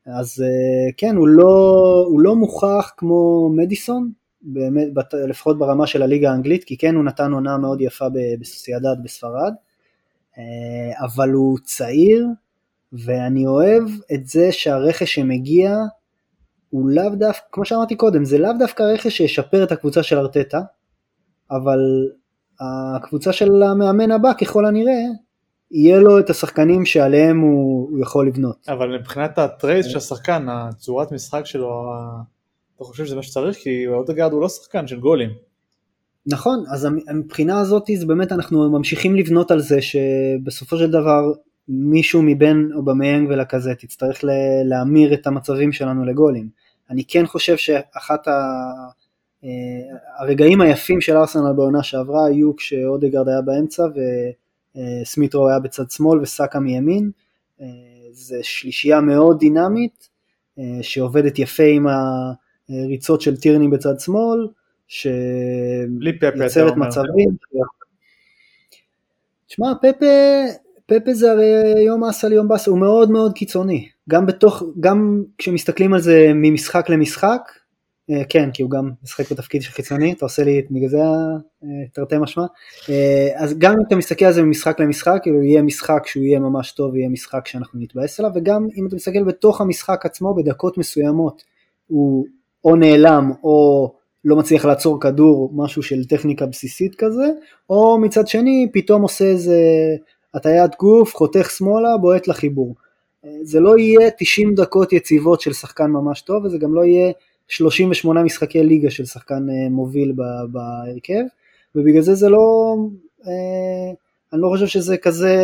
אז אה, כן, הוא לא, הוא לא מוכח כמו מדיסון, באמת, לפחות ברמה של הליגה האנגלית, כי כן הוא נתן עונה מאוד יפה בסוסיידד בספרד, אבל הוא צעיר, ואני אוהב את זה שהרכש שמגיע הוא לאו דווקא, כמו שאמרתי קודם, זה לאו דווקא רכש שישפר את הקבוצה של ארטטה, אבל הקבוצה של המאמן הבא ככל הנראה, יהיה לו את השחקנים שעליהם הוא, הוא יכול לבנות. אבל מבחינת הטרייס של השחקן, הצורת משחק שלו, אתה חושב שזה מה שצריך? כי אודגרד הוא לא שחקן של גולים. נכון, אז מבחינה הזאת זה באמת אנחנו ממשיכים לבנות על זה שבסופו של דבר מישהו מבין אובמיאנג ולקזט יצטרך ל- להמיר את המצבים שלנו לגולים. אני כן חושב שאחת ה... אה, הרגעים היפים של ארסנל בעונה שעברה היו כשאודגרד היה באמצע וסמיטרו היה בצד שמאל וסאקה מימין. אה, זה שלישייה מאוד דינמית אה, שעובדת יפה עם הריצות של טירני בצד שמאל. ש... בלי פפה, אתה יוצרת אומר. מצבים. שמע, פפה, פפה זה הרי יום אסל יום באסל, הוא מאוד מאוד קיצוני. גם בתוך, גם כשמסתכלים על זה ממשחק למשחק, אה, כן, כי הוא גם משחק בתפקיד של חיצוני, אתה עושה לי, בגלל זה אה, תרתי משמע. אה, אז גם אם אתה מסתכל על זה ממשחק למשחק, כאילו יהיה משחק שהוא יהיה ממש טוב, יהיה משחק שאנחנו נתבאס עליו, וגם אם אתה מסתכל בתוך המשחק עצמו, בדקות מסוימות, הוא או נעלם או לא מצליח לעצור כדור, משהו של טכניקה בסיסית כזה, או מצד שני פתאום עושה איזה הטיית גוף, חותך שמאלה, בועט לחיבור. זה לא יהיה 90 דקות יציבות של שחקן ממש טוב, וזה גם לא יהיה 38 משחקי ליגה של שחקן אה, מוביל בהרכב, ובגלל זה זה לא, אה, אני לא חושב שזה כזה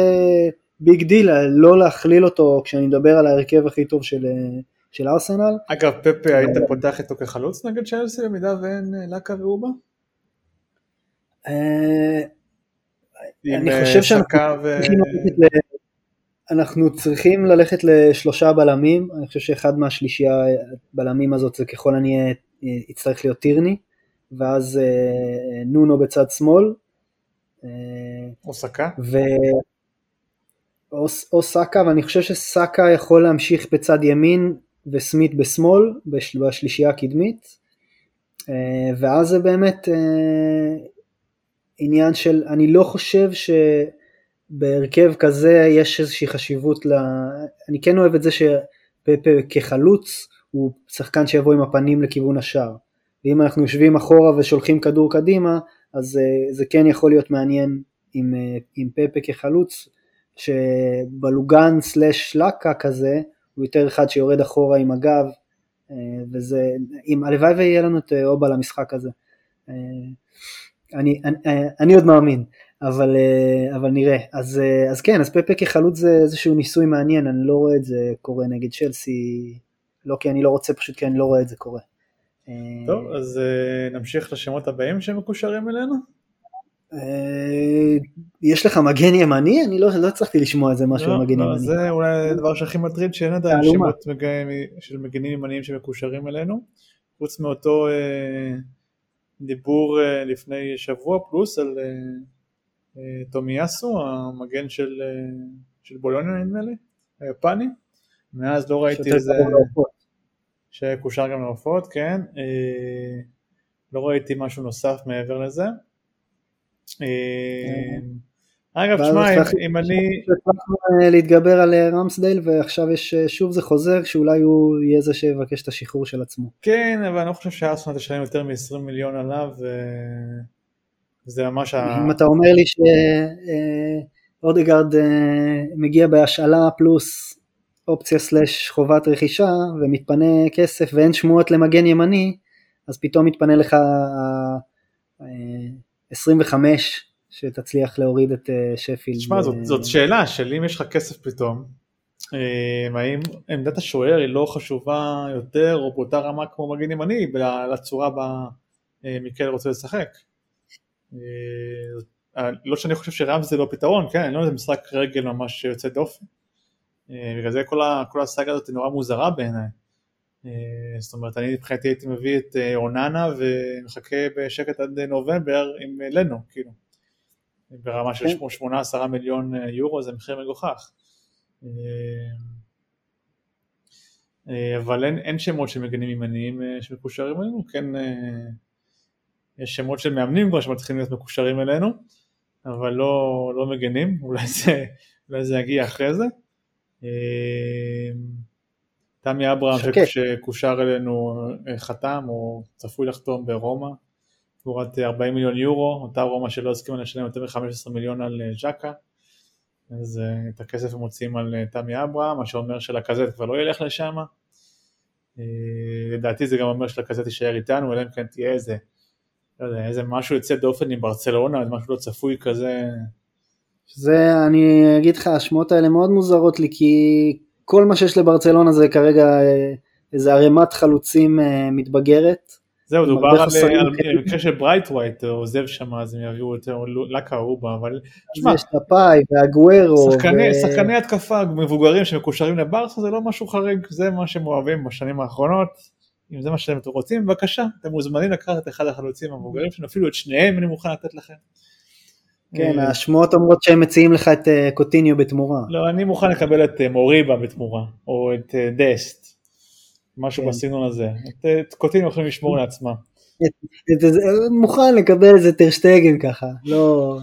big deal, לא להכליל אותו כשאני מדבר על ההרכב הכי טוב של, אה, של ארסנל. אגב, פפה, היית פותח איתו כחלוץ נגד צ'לסי במידה ואין לאקה ואובה? עם אני אה, סקה ו... אנחנו צריכים ללכת לשלושה בלמים, אני חושב שאחד מהשלישייה בלמים הזאת זה ככל הנראה אה, יצטרך להיות טירני, ואז אה, נונו בצד שמאל, אה, או סקה? ו... או, או סאקה, ואני חושב שסאקה יכול להמשיך בצד ימין וסמית בשמאל, בשל, בשלישייה הקדמית, ואז זה באמת עניין של, אני לא חושב שבהרכב כזה יש איזושהי חשיבות, ל... אני כן אוהב את זה שפפה כחלוץ הוא שחקן שיבוא עם הפנים לכיוון השער, ואם אנחנו יושבים אחורה ושולחים כדור קדימה, אז אה, זה כן יכול להיות מעניין עם, עם פפה כחלוץ, שבלוגן סלאש לקה כזה, הוא יותר אחד שיורד אחורה עם הגב, אה, וזה, אם הלוואי ויהיה לנו את אובה למשחק הזה. אה, אני, אני, אה, אני עוד מאמין, אבל, אבל נראה. אז, אז כן, אז פפה כחלוץ זה איזשהו ניסוי מעניין, אני לא רואה את זה קורה נגד צ'לסי, לא כי אני לא רוצה, פשוט כי אני לא רואה את זה קורה. טוב, אז נמשיך לשמות הבאים שמקושרים אלינו. אה, יש לך מגן ימני? אני לא, לא הצלחתי לשמוע איזה משהו על מגן לא, ימני. זה אולי הדבר שהכי מטריד שאין עדיין שמות של מגנים ימניים שמקושרים אלינו, חוץ מאותו אה, דיבור אה, לפני שבוע פלוס על אה, אה, טומיאסו, המגן של, של בולוניה נדמה לי, היפני, מאז לא ראיתי איזה... שקושר גם לעופות, כן, לא ראיתי משהו נוסף מעבר לזה. אה, אגב, שמע, אם אני... הצלחנו אה, להתגבר על אה, רמסדייל ועכשיו יש, שוב זה חוזר שאולי הוא יהיה זה שיבקש את השחרור של עצמו. כן, אבל אני לא חושב שארסנל תשלם יותר מ-20 מיליון עליו, וזה ממש ה... אם אתה אומר לי שאודגרד מגיע בהשאלה פלוס אופציה סלש חובת רכישה ומתפנה כסף ואין שמועות למגן ימני, אז פתאום מתפנה לך 25 שתצליח להוריד את אה, שפילד. תשמע, זאת, זאת שאלה של אם יש לך כסף פתאום, אה, האם עמדת השוער היא לא חשובה יותר או באותה רמה כמו מגן ימני לצורה בה אה, מיקל רוצה לשחק. לא שאני חושב שרם זה לא פתרון, כן, אני לא יודע, זה משחק רגל ממש יוצא דופן. בגלל זה כל, כל הסאגה הזאת היא נורא מוזרה בעיניי. אה, זאת אומרת, אני מבחינתי הייתי מביא את אה, אוננה ומחכה בשקט עד נובמבר עם אה, לנו, כאילו. ברמה של 8-10 כן. מיליון יורו זה מחיר מגוחך. אבל אין, אין שמות של מגנים ימניים שמקושרים אלינו, כן יש שמות של מאמנים כבר שמתחילים להיות מקושרים אלינו, אבל לא, לא מגנים, אולי זה, אולי זה יגיע אחרי זה. תמי אברהם שקושר אלינו אה, חתם או צפוי לחתום ברומא תמורת 40 מיליון יורו, אותה רומא שלא הסכימה לשלם יותר מ-15 מיליון על אה, ז'קה אז uh, את הכסף הם מוציאים על תמי אברהם, מה שאומר שלקזט כבר לא ילך לשם. לדעתי זה גם אומר שלקזט יישאר איתנו, אלא אם כן תהיה איזה, לא יודע, איזה משהו יוצא דופן עם ברצלונה, משהו לא צפוי כזה. זה, אני אגיד לך, השמועות האלה מאוד מוזרות לי, כי כל מה שיש לברצלונה זה כרגע אה, איזה ערימת חלוצים אה, מתבגרת. זהו, דובר על מקרה של ברייט ווייט עוזב שם, אז הם יביאו יותר לקה אובה, אבל... יש את דפאי ואגוורו. שחקני התקפה מבוגרים שמקושרים לברסה זה לא משהו חריג, זה מה שהם אוהבים בשנים האחרונות. אם זה מה שאתם רוצים, בבקשה, אתם מוזמנים לקחת את אחד החלוצים המבוגרים שלנו, אפילו את שניהם אני מוכן לתת לכם. כן, אה, השמועות אומרות שהם מציעים לך את אה, קוטיניו בתמורה. לא, אני מוכן לקבל את אה, מוריבה בתמורה, או את דסט, משהו כן. בסגנון הזה. את קוטיניו יכולים לשמור לעצמם. מוכן לקבל איזה טרשטגן ככה, לא,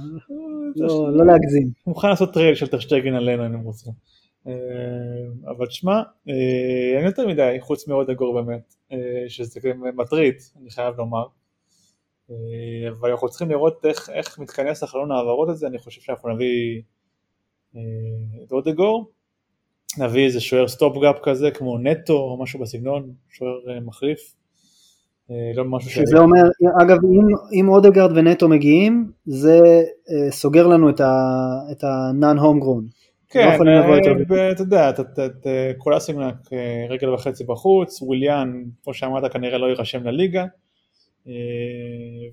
לא, לא להגזים. מוכן לעשות trial של טרשטגן עלינו אם הם רוצים. אבל תשמע, אין יותר מדי, חוץ מאודגור באמת, שזה מטריד, אני חייב לומר. אה, אבל אנחנו צריכים לראות איך, איך מתכנס החלון העברות הזה, אני חושב שאנחנו נביא אה, את אודגור, נביא איזה שוער stop gap כזה כמו נטו או משהו בסגנון, שוער אה, מחליף. לא משהו שזה ש... אומר, אגב אם, אם אודגרד ונטו מגיעים, זה סוגר לנו את ה-non home grown. כן, לא אתה יודע, את כל אסינגנק רגל וחצי בחוץ, וויליאן, כמו שאמרת, כנראה לא יירשם לליגה. אה,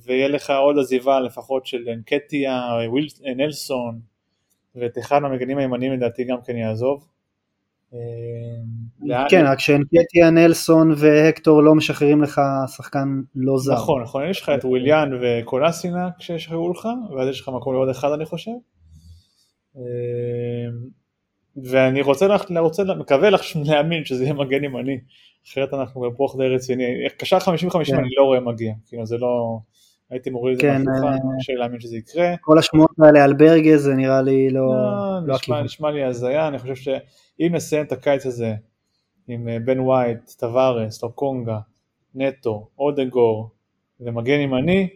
ויהיה לך עוד עזיבה לפחות של אנקטיה, נלסון, ואת אחד מהמגנים הימניים לדעתי גם כן יעזוב. אה, כן, רק שאנקטיה, נלסון והקטור לא משחררים לך שחקן לא זר. נכון, נכון, יש לך את וויליאן וקולאסינה כשישחררו לך, ואז יש לך מקום לעוד אחד אני חושב. אה, ואני רוצה, לך, רוצה מקווה לך להאמין שזה יהיה מגן ימני, אחרת אנחנו בברוך די רציני. קשר 50-50 כן. אני לא רואה מגיע, כאילו זה לא... הייתי מוריד את זה כן, מהשולחן, אה, קשה להאמין שזה יקרה. כל השמועות האלה על ברגה זה נראה לי לא... לא, לא נשמע, נשמע לי הזיה, אני חושב שאם נסיים את הקיץ הזה עם אה, בן ווייט, טווארס, לוקונגה, נטו, אודגור ומגן ימני,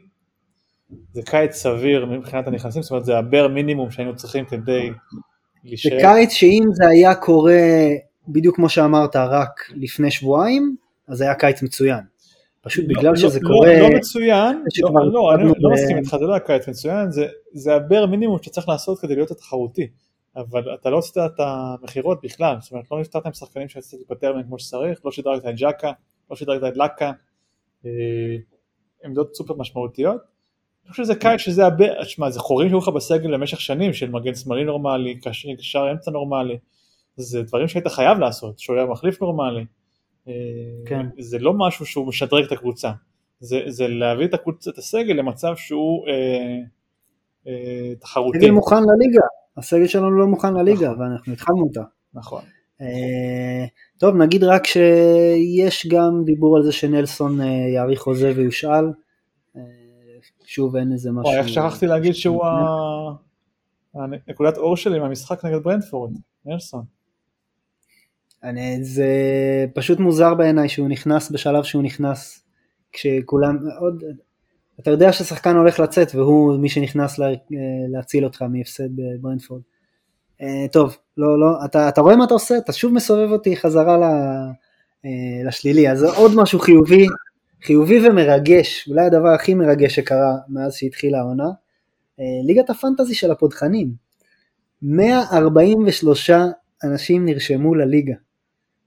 זה קיץ סביר מבחינת הנכנסים, זאת אומרת זה הבר מינימום שהיינו צריכים כדי להישאר. זה קיץ שאם זה היה קורה בדיוק כמו שאמרת רק לפני שבועיים, אז היה קיץ מצוין. פשוט לא, בגלל לא, שזה לא, קורה... לא מצוין, לא, לא, אני לא מסכים איתך, זה לא היה קיץ מצוין, זה, זה הבר מינימום שצריך לעשות כדי להיות התחרותי. אבל אתה לא עשית את המכירות בכלל, זאת אומרת לא נפתרת עם שחקנים שרצית להיפטר מהם כמו שצריך, לא שדרגת את ג'קה, לא שדרגת את לקה, אה, עמדות סופר משמעותיות. אני חושב שזה קיץ שזה הרבה, שמע זה חורים שהיו לך בסגל למשך שנים של מגן שמאלי נורמלי, קשר אמצע נורמלי, זה דברים שהיית חייב לעשות, שוער מחליף נורמלי, אה, כן. זה לא משהו שהוא משדרג את הקבוצה, זה, זה להביא את, הקבוצה, את הסגל למצב שהוא אה, אה, תחרותי. הסגל מוכן לליגה, הסגל שלנו לא מוכן לליגה נכון. ואנחנו התחלנו אותה. נכון. אה, טוב נגיד רק שיש גם דיבור על זה שנלסון אה, יאריך חוזה ויושאל. אה, שוב אין איזה משהו... איך שכחתי להגיד שהוא הנקודת אור שלי מהמשחק נגד ברנדפורד, נלסון. אני, זה פשוט מוזר בעיניי שהוא נכנס בשלב שהוא נכנס כשכולם עוד אתה יודע ששחקן הולך לצאת והוא מי שנכנס לה, להציל אותך מהפסד בברנדפורד. אה, טוב, לא, לא, אתה, אתה רואה מה אתה עושה? אתה שוב מסובב אותי חזרה ל, אה, לשלילי, אז עוד משהו חיובי, חיובי ומרגש, אולי הדבר הכי מרגש שקרה מאז שהתחילה העונה, אה, ליגת הפנטזי של הפודחנים. 143 אנשים נרשמו לליגה.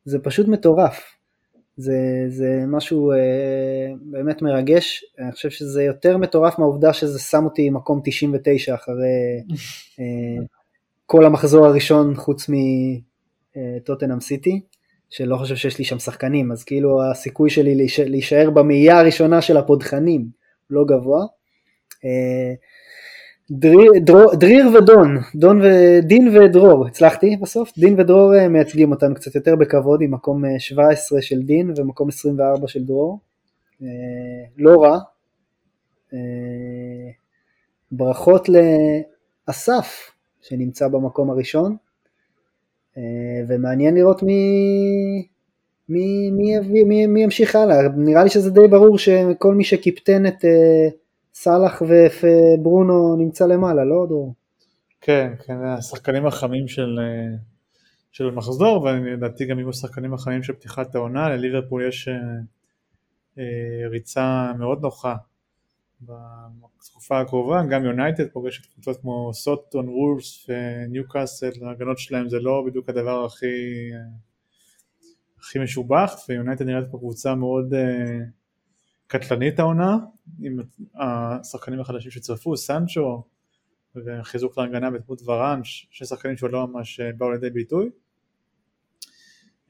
זה פשוט מטורף. זה, זה משהו אה, באמת מרגש, אני חושב שזה יותר מטורף מהעובדה שזה שם אותי מקום 99 אחרי אה, כל המחזור הראשון חוץ מטוטנאם אה, סיטי, שלא חושב שיש לי שם שחקנים, אז כאילו הסיכוי שלי להישאר במאייה הראשונה של הפודחנים לא גבוה. דריר, ודון, דון ודין ודרור, הצלחתי בסוף, דין ודרור אה, מייצגים אותנו קצת יותר בכבוד עם מקום 17 אה, של דין ומקום 24 של דרור, אה, לא רע, ברכות לאסף שנמצא במקום הראשון, ומעניין לראות מי, מי, מי, מי, מי ימשיך הלאה, נראה לי שזה די ברור שכל מי שקיפטן את סאלח וברונו נמצא למעלה, לא דרור? כן, כן, השחקנים החמים של, אה, של המחזור, ולדעתי גם יהיו השחקנים החמים של פתיחת העונה, לליברפול יש אה, אה, ריצה מאוד נוחה בתקופה הקרובה, גם יונייטד פוגשת קבוצות כמו סוטון, וולס וניוקאסל, ההגנות שלהם זה לא בדיוק הדבר הכי, הכי משובח, ויונייטד נראית פה קבוצה מאוד קטלנית העונה, עם השחקנים החדשים שצרפו, סנצ'ו וחיזוק להגנה בדמות ורן, שחקנים שעוד לא ממש אה, באו לידי ביטוי.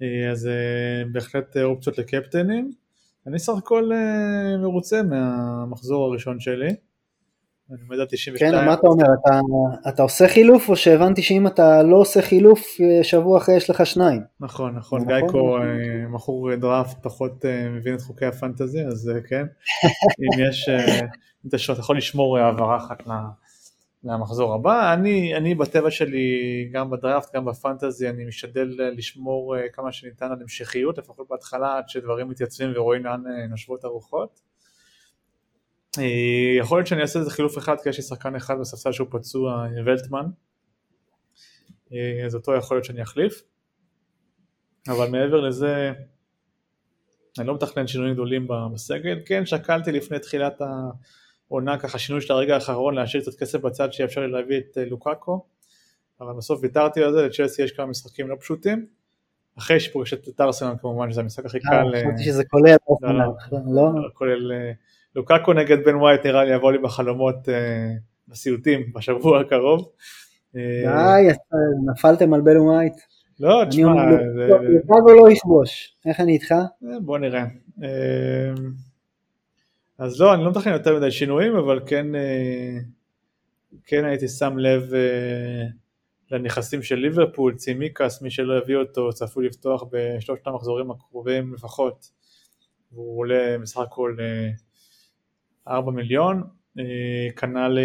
אה, אז אה, בהחלט אופציות לקפטנים. אני סך הכל מרוצה מהמחזור הראשון שלי. אני עומד על 92. כן, מה אתה אומר? אתה, אתה עושה חילוף או שהבנתי שאם אתה לא עושה חילוף שבוע אחרי יש לך שניים? נכון, נכון, נכון גייקו נכון. מכור דראפט פחות מבין את חוקי הפנטזי, אז כן, אם יש, אם אתה יכול לשמור העברה אחת למחזור הבא, אני, אני בטבע שלי גם בדראפט גם בפנטזי אני משתדל לשמור כמה שניתן על המשכיות לפחות בהתחלה עד שדברים מתייצבים ורואים לאן נושבות הרוחות אה, יכול להיות שאני אעשה איזה חילוף אחד כי יש לי שחקן אחד בספסל שהוא פצוע, ולטמן, אה, אז אותו יכול להיות שאני אחליף, אבל מעבר לזה אני לא מתכנן שינויים גדולים בסגל, כן שקלתי לפני תחילת העונה ככה שינוי של הרגע האחרון להשאיר קצת כסף בצד שיאפשר לי להביא את אה, לוקאקו, אבל בסוף ויתרתי על זה, לצ'לסי יש כמה משחקים לא פשוטים, אחרי שפוגשת את ארסנל כמובן שזה המשחק הכי קל, חשבתי שזה כולל, לא, לא, לא, כולל לוקקו נגד בן ווייט נראה לי יבוא לי בחלומות אה, בסיוטים בשבוע הקרוב. די, אה, נפלתם על בן ווייט. לא, תשמע, לוקקו לא יכבוש, איך אני איתך? אה, בוא נראה. אז לא, אני לא מתכנן יותר מדי שינויים, אבל כן, כן הייתי שם לב לנכסים של ליברפול, צימיקס, מי שלא הביא אותו, צפוי לפתוח בשלושת המחזורים הקרובים לפחות, והוא עולה בסך הכל 4 מיליון, כנ"ל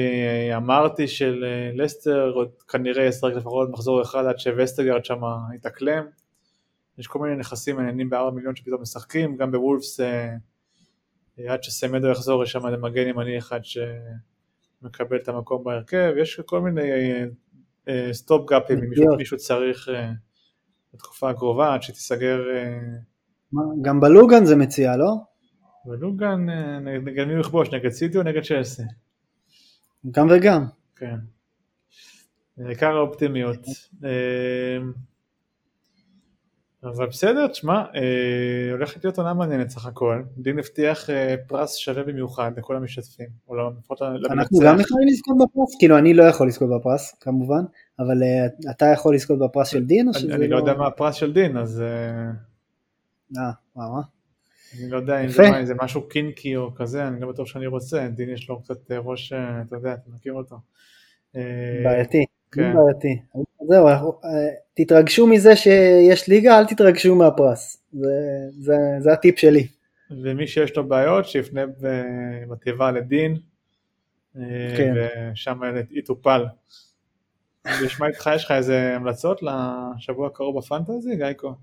אמרתי של לסטר, עוד כנראה ישחק לפחות מחזור אחד עד שווסטגרד שם יתאקלם, יש כל מיני נכסים מעניינים ב-4 מיליון שפתאום משחקים, גם בוולפס עד שסמדו יחזור יש שם למגן ימני אחד שמקבל את המקום בהרכב, יש כל מיני stop אה, gap ים אם מישהו, מישהו צריך אה, בתקופה הקרובה עד שתיסגר. אה, גם בלוגן זה מציע, לא? בלוגן נגד מי הוא יכבוש, נגד סיטי או נגד צ'לסי? גם וגם. כן. עיקר האופטימיות. אבל בסדר, תשמע, אה, הולכת להיות עונה מעניינת סך הכל. דין הבטיח אה, פרס שווה במיוחד לכל המשתתפים. אנחנו גם יכולים לזכות בפרס, כאילו אני לא יכול לזכות בפרס כמובן, אבל אה, אתה יכול לזכות בפרס של דין או שזה אני לא יודע מה הפרס של דין, אז... אה, מה? אני לא יודע אם זה, מה, זה משהו קינקי או כזה, אני לא בטוח שאני רוצה, דין יש לו קצת ראש, אתה יודע, אתה מכיר אותו. בעייתי. כן. בעייתי. זהו, אה, תתרגשו מזה שיש ליגה, אל תתרגשו מהפרס. זה, זה, זה הטיפ שלי. ומי שיש לו בעיות, שיפנה בתיבה לדין, אה, כן. ושם יטופל. נשמע איתך, יש לך איזה המלצות לשבוע הקרוב בפנטזי, גאיקו?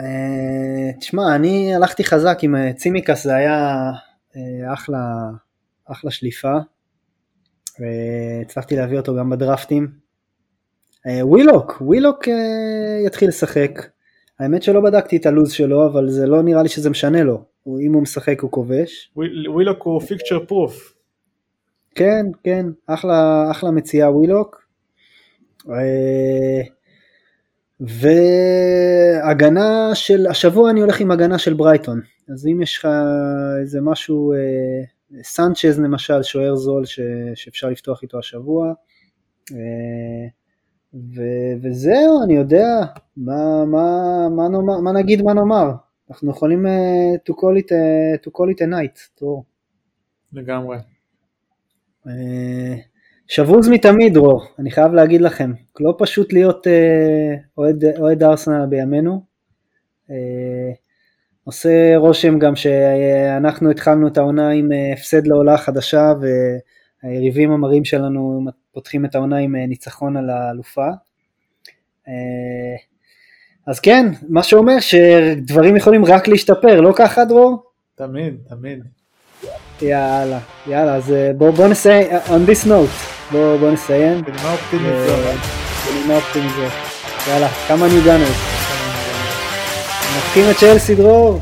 אה, תשמע, אני הלכתי חזק עם צימקס, זה היה אחלה, אחלה שליפה. הצלחתי להביא אותו גם בדרפטים. אה, ווילוק, ווילוק אה, יתחיל לשחק. האמת שלא בדקתי את הלו"ז שלו, אבל זה לא נראה לי שזה משנה לו. אם הוא משחק הוא כובש. ווילוק הוא פיקצ'ר פרוף. כן, כן, אחלה, אחלה מציאה ווילוק. אה, והגנה של, השבוע אני הולך עם הגנה של ברייטון. אז אם יש לך איזה משהו סנצ'ז למשל, שוער זול ש, שאפשר לפתוח איתו השבוע. אה, ו, וזהו, אני יודע, מה, מה, מה, נאמר, מה נגיד מה נאמר, אנחנו יכולים uh, to, call it, uh, to call it a night, דרור. לגמרי. Uh, שבוז מתמיד דרור, אני חייב להגיד לכם, לא פשוט להיות uh, אוהד, ארסנל בימינו. Uh, עושה רושם גם שאנחנו התחלנו את העונה עם אה, הפסד לעולה חדשה והיריבים המרים שלנו פותחים את העונה עם אה, ניצחון על האלופה. אה, אז כן, מה שאומר שדברים יכולים רק להשתפר, לא ככה דרור? תמיד, תמיד. יאללה, יאללה, אז בואו בוא נסיים, on this note, בואו בוא נסיים. בנימה אופטימית זו. בנימה אופטימית זו. יאללה, כמה ניו גאנרס. נתחיל את צ'לסי דרור.